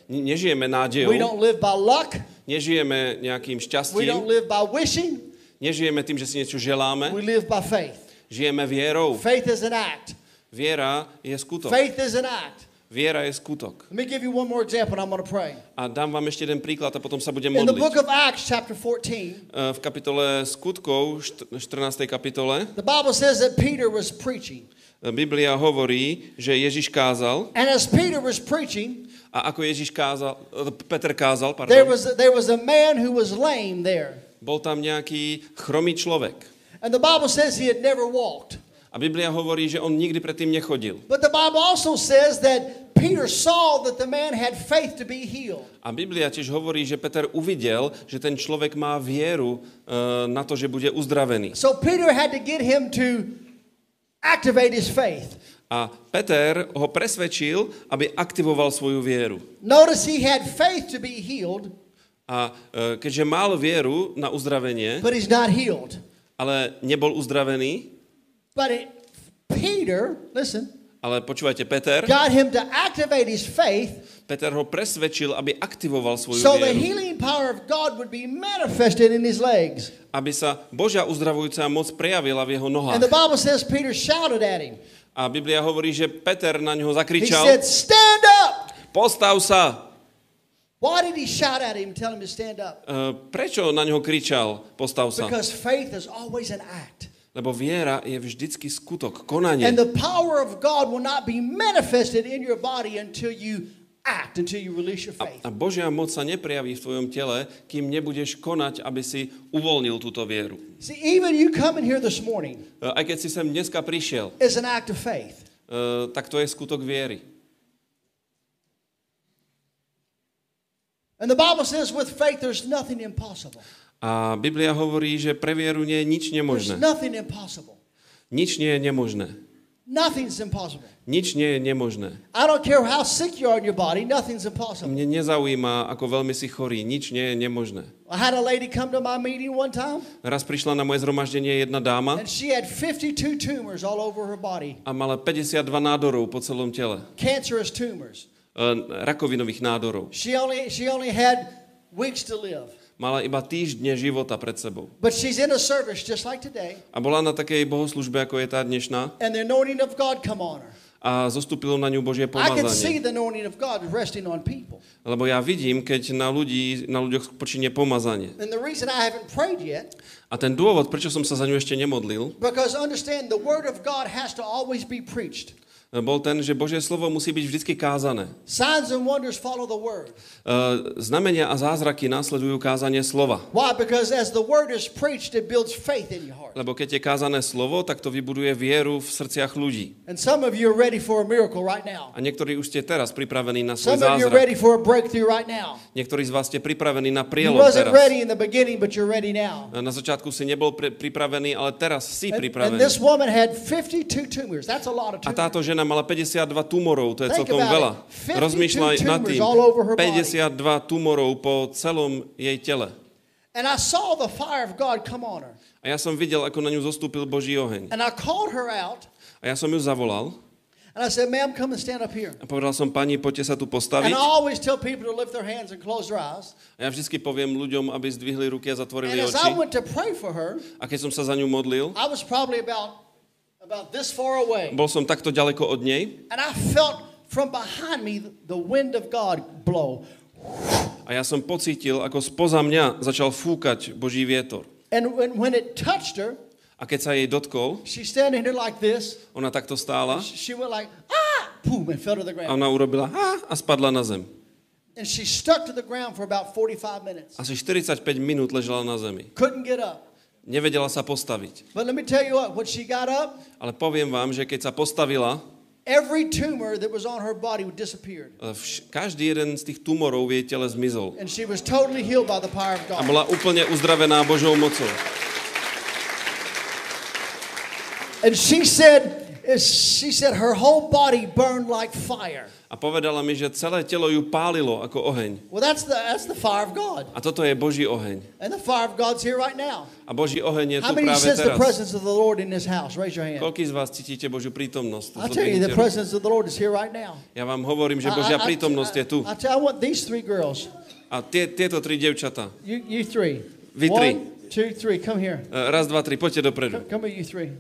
Speaker 4: Ne- Nežijeme nádejou,
Speaker 3: We don't live by luck.
Speaker 4: nežijeme nejakým
Speaker 3: We don't
Speaker 4: šťastím,
Speaker 3: live by wishing.
Speaker 4: nežijeme tým, že si niečo želáme,
Speaker 3: We live by faith.
Speaker 4: žijeme vierou.
Speaker 3: Faith is an act.
Speaker 4: Viera je skutok.
Speaker 3: Faith is an act.
Speaker 4: Viera je skutok.
Speaker 3: Let me give you one more example and I'm going to pray.
Speaker 4: A dám vám ešte jeden príklad a potom sa budem
Speaker 3: In the book
Speaker 4: modliť.
Speaker 3: of Acts, chapter 14,
Speaker 4: E, V kapitole skutkov, št- 14. kapitole,
Speaker 3: the Bible says that Peter was preaching.
Speaker 4: Biblia hovorí, že Ježiš kázal
Speaker 3: And as Peter was preaching,
Speaker 4: a ako Ježiš kázal, e, Peter kázal,
Speaker 3: there
Speaker 4: pardon,
Speaker 3: was, there was a man who was lame there.
Speaker 4: bol tam nejaký chromý človek.
Speaker 3: And the Bible says he had never walked.
Speaker 4: A Biblia hovorí, že on nikdy predtým nechodil.
Speaker 3: But the Bible also says that Peter saw that the man had faith to be healed.
Speaker 4: A Biblia tiež hovorí, že Peter uvidel, že ten človek má vieru e, na to, že bude uzdravený.
Speaker 3: So Peter had to get him to activate his faith.
Speaker 4: A Peter ho presvedčil, aby aktivoval svoju vieru.
Speaker 3: Notice he had faith to be healed,
Speaker 4: A e, keďže mal vieru na uzdravenie,
Speaker 3: but he's not healed.
Speaker 4: ale nebol uzdravený,
Speaker 3: But it, Peter, listen,
Speaker 4: ale počúvajte, Peter,
Speaker 3: got him to activate his faith
Speaker 4: Peter ho presvedčil, aby aktivoval svoju
Speaker 3: so the
Speaker 4: vieru.
Speaker 3: healing power of God would be manifested in his legs.
Speaker 4: Aby sa Božia uzdravujúca moc prejavila v jeho
Speaker 3: And
Speaker 4: nohách.
Speaker 3: the Bible says Peter shouted at him.
Speaker 4: A Biblia hovorí, že Peter na ňo
Speaker 3: He
Speaker 4: zakričal,
Speaker 3: said, Stand up!
Speaker 4: postav sa.
Speaker 3: Why did he shout at him, tell him to stand up?
Speaker 4: E, Prečo na ňo kričal, postav sa?
Speaker 3: Because faith is always an act.
Speaker 4: Lebo viera je vždycky skutok, konanie.
Speaker 3: And the power of God will not be manifested in your body until you act, until you release your faith.
Speaker 4: A Božia moc sa neprejaví v tvojom tele, kým nebudeš konať, aby si uvoľnil túto vieru.
Speaker 3: See, even you coming here this morning
Speaker 4: E, Aj keď si sem dneska prišiel,
Speaker 3: is an act of faith.
Speaker 4: e, tak to je skutok viery.
Speaker 3: And the Bible says with faith there's nothing impossible.
Speaker 4: A Biblia hovorí, že pre vieru nie je nič nemožné. Nič nie je nemožné.
Speaker 3: Nothing's impossible.
Speaker 4: Nič nie je nemožné.
Speaker 3: I don't care how sick you are in your body, nothing's impossible.
Speaker 4: Mne nezaujíma, ako veľmi si chorý. Nič nie je nemožné.
Speaker 3: I had a lady come to my meeting one time,
Speaker 4: Raz prišla na moje zhromaždenie jedna dáma
Speaker 3: and she had 52 tumors all over her body,
Speaker 4: a mala 52 nádorov po celom tele.
Speaker 3: cancerous tumors.
Speaker 4: E, Rakovinových nádorov.
Speaker 3: She only, she only had weeks to live.
Speaker 4: Mala iba týždne života pred sebou.
Speaker 3: But she's in a service just like today,
Speaker 4: A bola na takej bohoslužbe, ako je tá dnešná.
Speaker 3: and the anointing of God come on her.
Speaker 4: A zostúpilo na ňu Božie pomazanie. Lebo ja vidím, keď na, ľudí, na ľuďoch počíne pomazanie.
Speaker 3: Yet,
Speaker 4: A ten dôvod, prečo som sa za ňu ešte nemodlil,
Speaker 3: preached.
Speaker 4: bol ten, že Božie slovo musí byť vždy kázané.
Speaker 3: Signs and wonders follow the word.
Speaker 4: E, Znamenia a zázraky následujú kázanie slova.
Speaker 3: Why? Because as the word is preached, it builds faith in your heart.
Speaker 4: Lebo keď je kázané slovo, tak to vybuduje vieru v srdciach ľudí.
Speaker 3: And some of you are ready for a miracle right now.
Speaker 4: A niektorí už ste teraz pripravení na svoj
Speaker 3: Some of you are
Speaker 4: zázrak.
Speaker 3: ready for a breakthrough right now.
Speaker 4: Niektorí z vás ste pripravení na
Speaker 3: You
Speaker 4: prielom
Speaker 3: wasn't
Speaker 4: teraz.
Speaker 3: ready in the beginning, but you're ready now.
Speaker 4: Na začiatku si nebol pri, pripravený, ale teraz si
Speaker 3: And, and
Speaker 4: pripravený.
Speaker 3: this woman had 52 tumors. That's a lot of
Speaker 4: A
Speaker 3: tumors.
Speaker 4: táto žena mala 52 tumorov, to je celkom veľa.
Speaker 3: it. 52
Speaker 4: Rozmýšľaj nad tým.
Speaker 3: tumors all over her body.
Speaker 4: 52 tumorov po celom jej tele.
Speaker 3: And I saw the fire of God come on her.
Speaker 4: A ja som videl, ako na ňu zostúpil Boží oheň.
Speaker 3: And I called her out,
Speaker 4: A ja som ju zavolal
Speaker 3: and I said, Ma'am, come and stand up here.
Speaker 4: a povedal som, pani, poďte sa tu
Speaker 3: And
Speaker 4: postaviť.
Speaker 3: I always tell people to lift their hands and close their eyes.
Speaker 4: A ja vždycky poviem ľuďom, aby zdvihli ruky a
Speaker 3: And
Speaker 4: zatvorili
Speaker 3: as I
Speaker 4: oči.
Speaker 3: went to pray for her,
Speaker 4: A keď som sa za ňu modlil,
Speaker 3: I was probably about, about this far away.
Speaker 4: bol som takto ďaleko od nej
Speaker 3: And I felt from behind me the wind of God blow.
Speaker 4: a ja som pocítil, ako spoza mňa začal fúkať Boží vietor.
Speaker 3: And when, it touched her,
Speaker 4: A keď sa jej dotkol,
Speaker 3: like this.
Speaker 4: ona takto stála
Speaker 3: like, ah, boom,
Speaker 4: a ona urobila "Á" a spadla na zem.
Speaker 3: And she stuck to the ground for about 45 minutes.
Speaker 4: Asi 45 minút ležela na zemi.
Speaker 3: Couldn't get up.
Speaker 4: Nevedela sa postaviť.
Speaker 3: But let me tell you what, when she got up,
Speaker 4: Ale poviem vám, že keď sa postavila,
Speaker 3: every tumor that was on her body disappeared.
Speaker 4: e, vš- každý jeden z tých tumorov v jej tele zmizol.
Speaker 3: And she was totally healed by the power of
Speaker 4: A
Speaker 3: God.
Speaker 4: bola úplne uzdravená Božou mocou.
Speaker 3: And she said, she said her whole body burned like fire.
Speaker 4: A povedala mi, že celé telo ju pálilo ako oheň.
Speaker 3: Well, that's the, that's the fire of God.
Speaker 4: A toto je Boží oheň.
Speaker 3: And the fire of God's here right now.
Speaker 4: A Boží oheň je
Speaker 3: How many
Speaker 4: práve
Speaker 3: sense the
Speaker 4: teraz.
Speaker 3: presence of the Lord in this house? Raise your hand.
Speaker 4: Koľký z vás cítite Božiu prítomnosť?
Speaker 3: I'll tell you, the presence of the Lord is here right now.
Speaker 4: Ja vám hovorím, že
Speaker 3: I-
Speaker 4: Božia
Speaker 3: I- I-
Speaker 4: prítomnosť je tu.
Speaker 3: I, I, I want these three girls.
Speaker 4: A tie, tieto tri devčatá.
Speaker 3: You, you three.
Speaker 4: Vy tri.
Speaker 3: One, two, three. Come here.
Speaker 4: E, Raz, dva, tri, poďte dopredu.
Speaker 3: Come here, you three.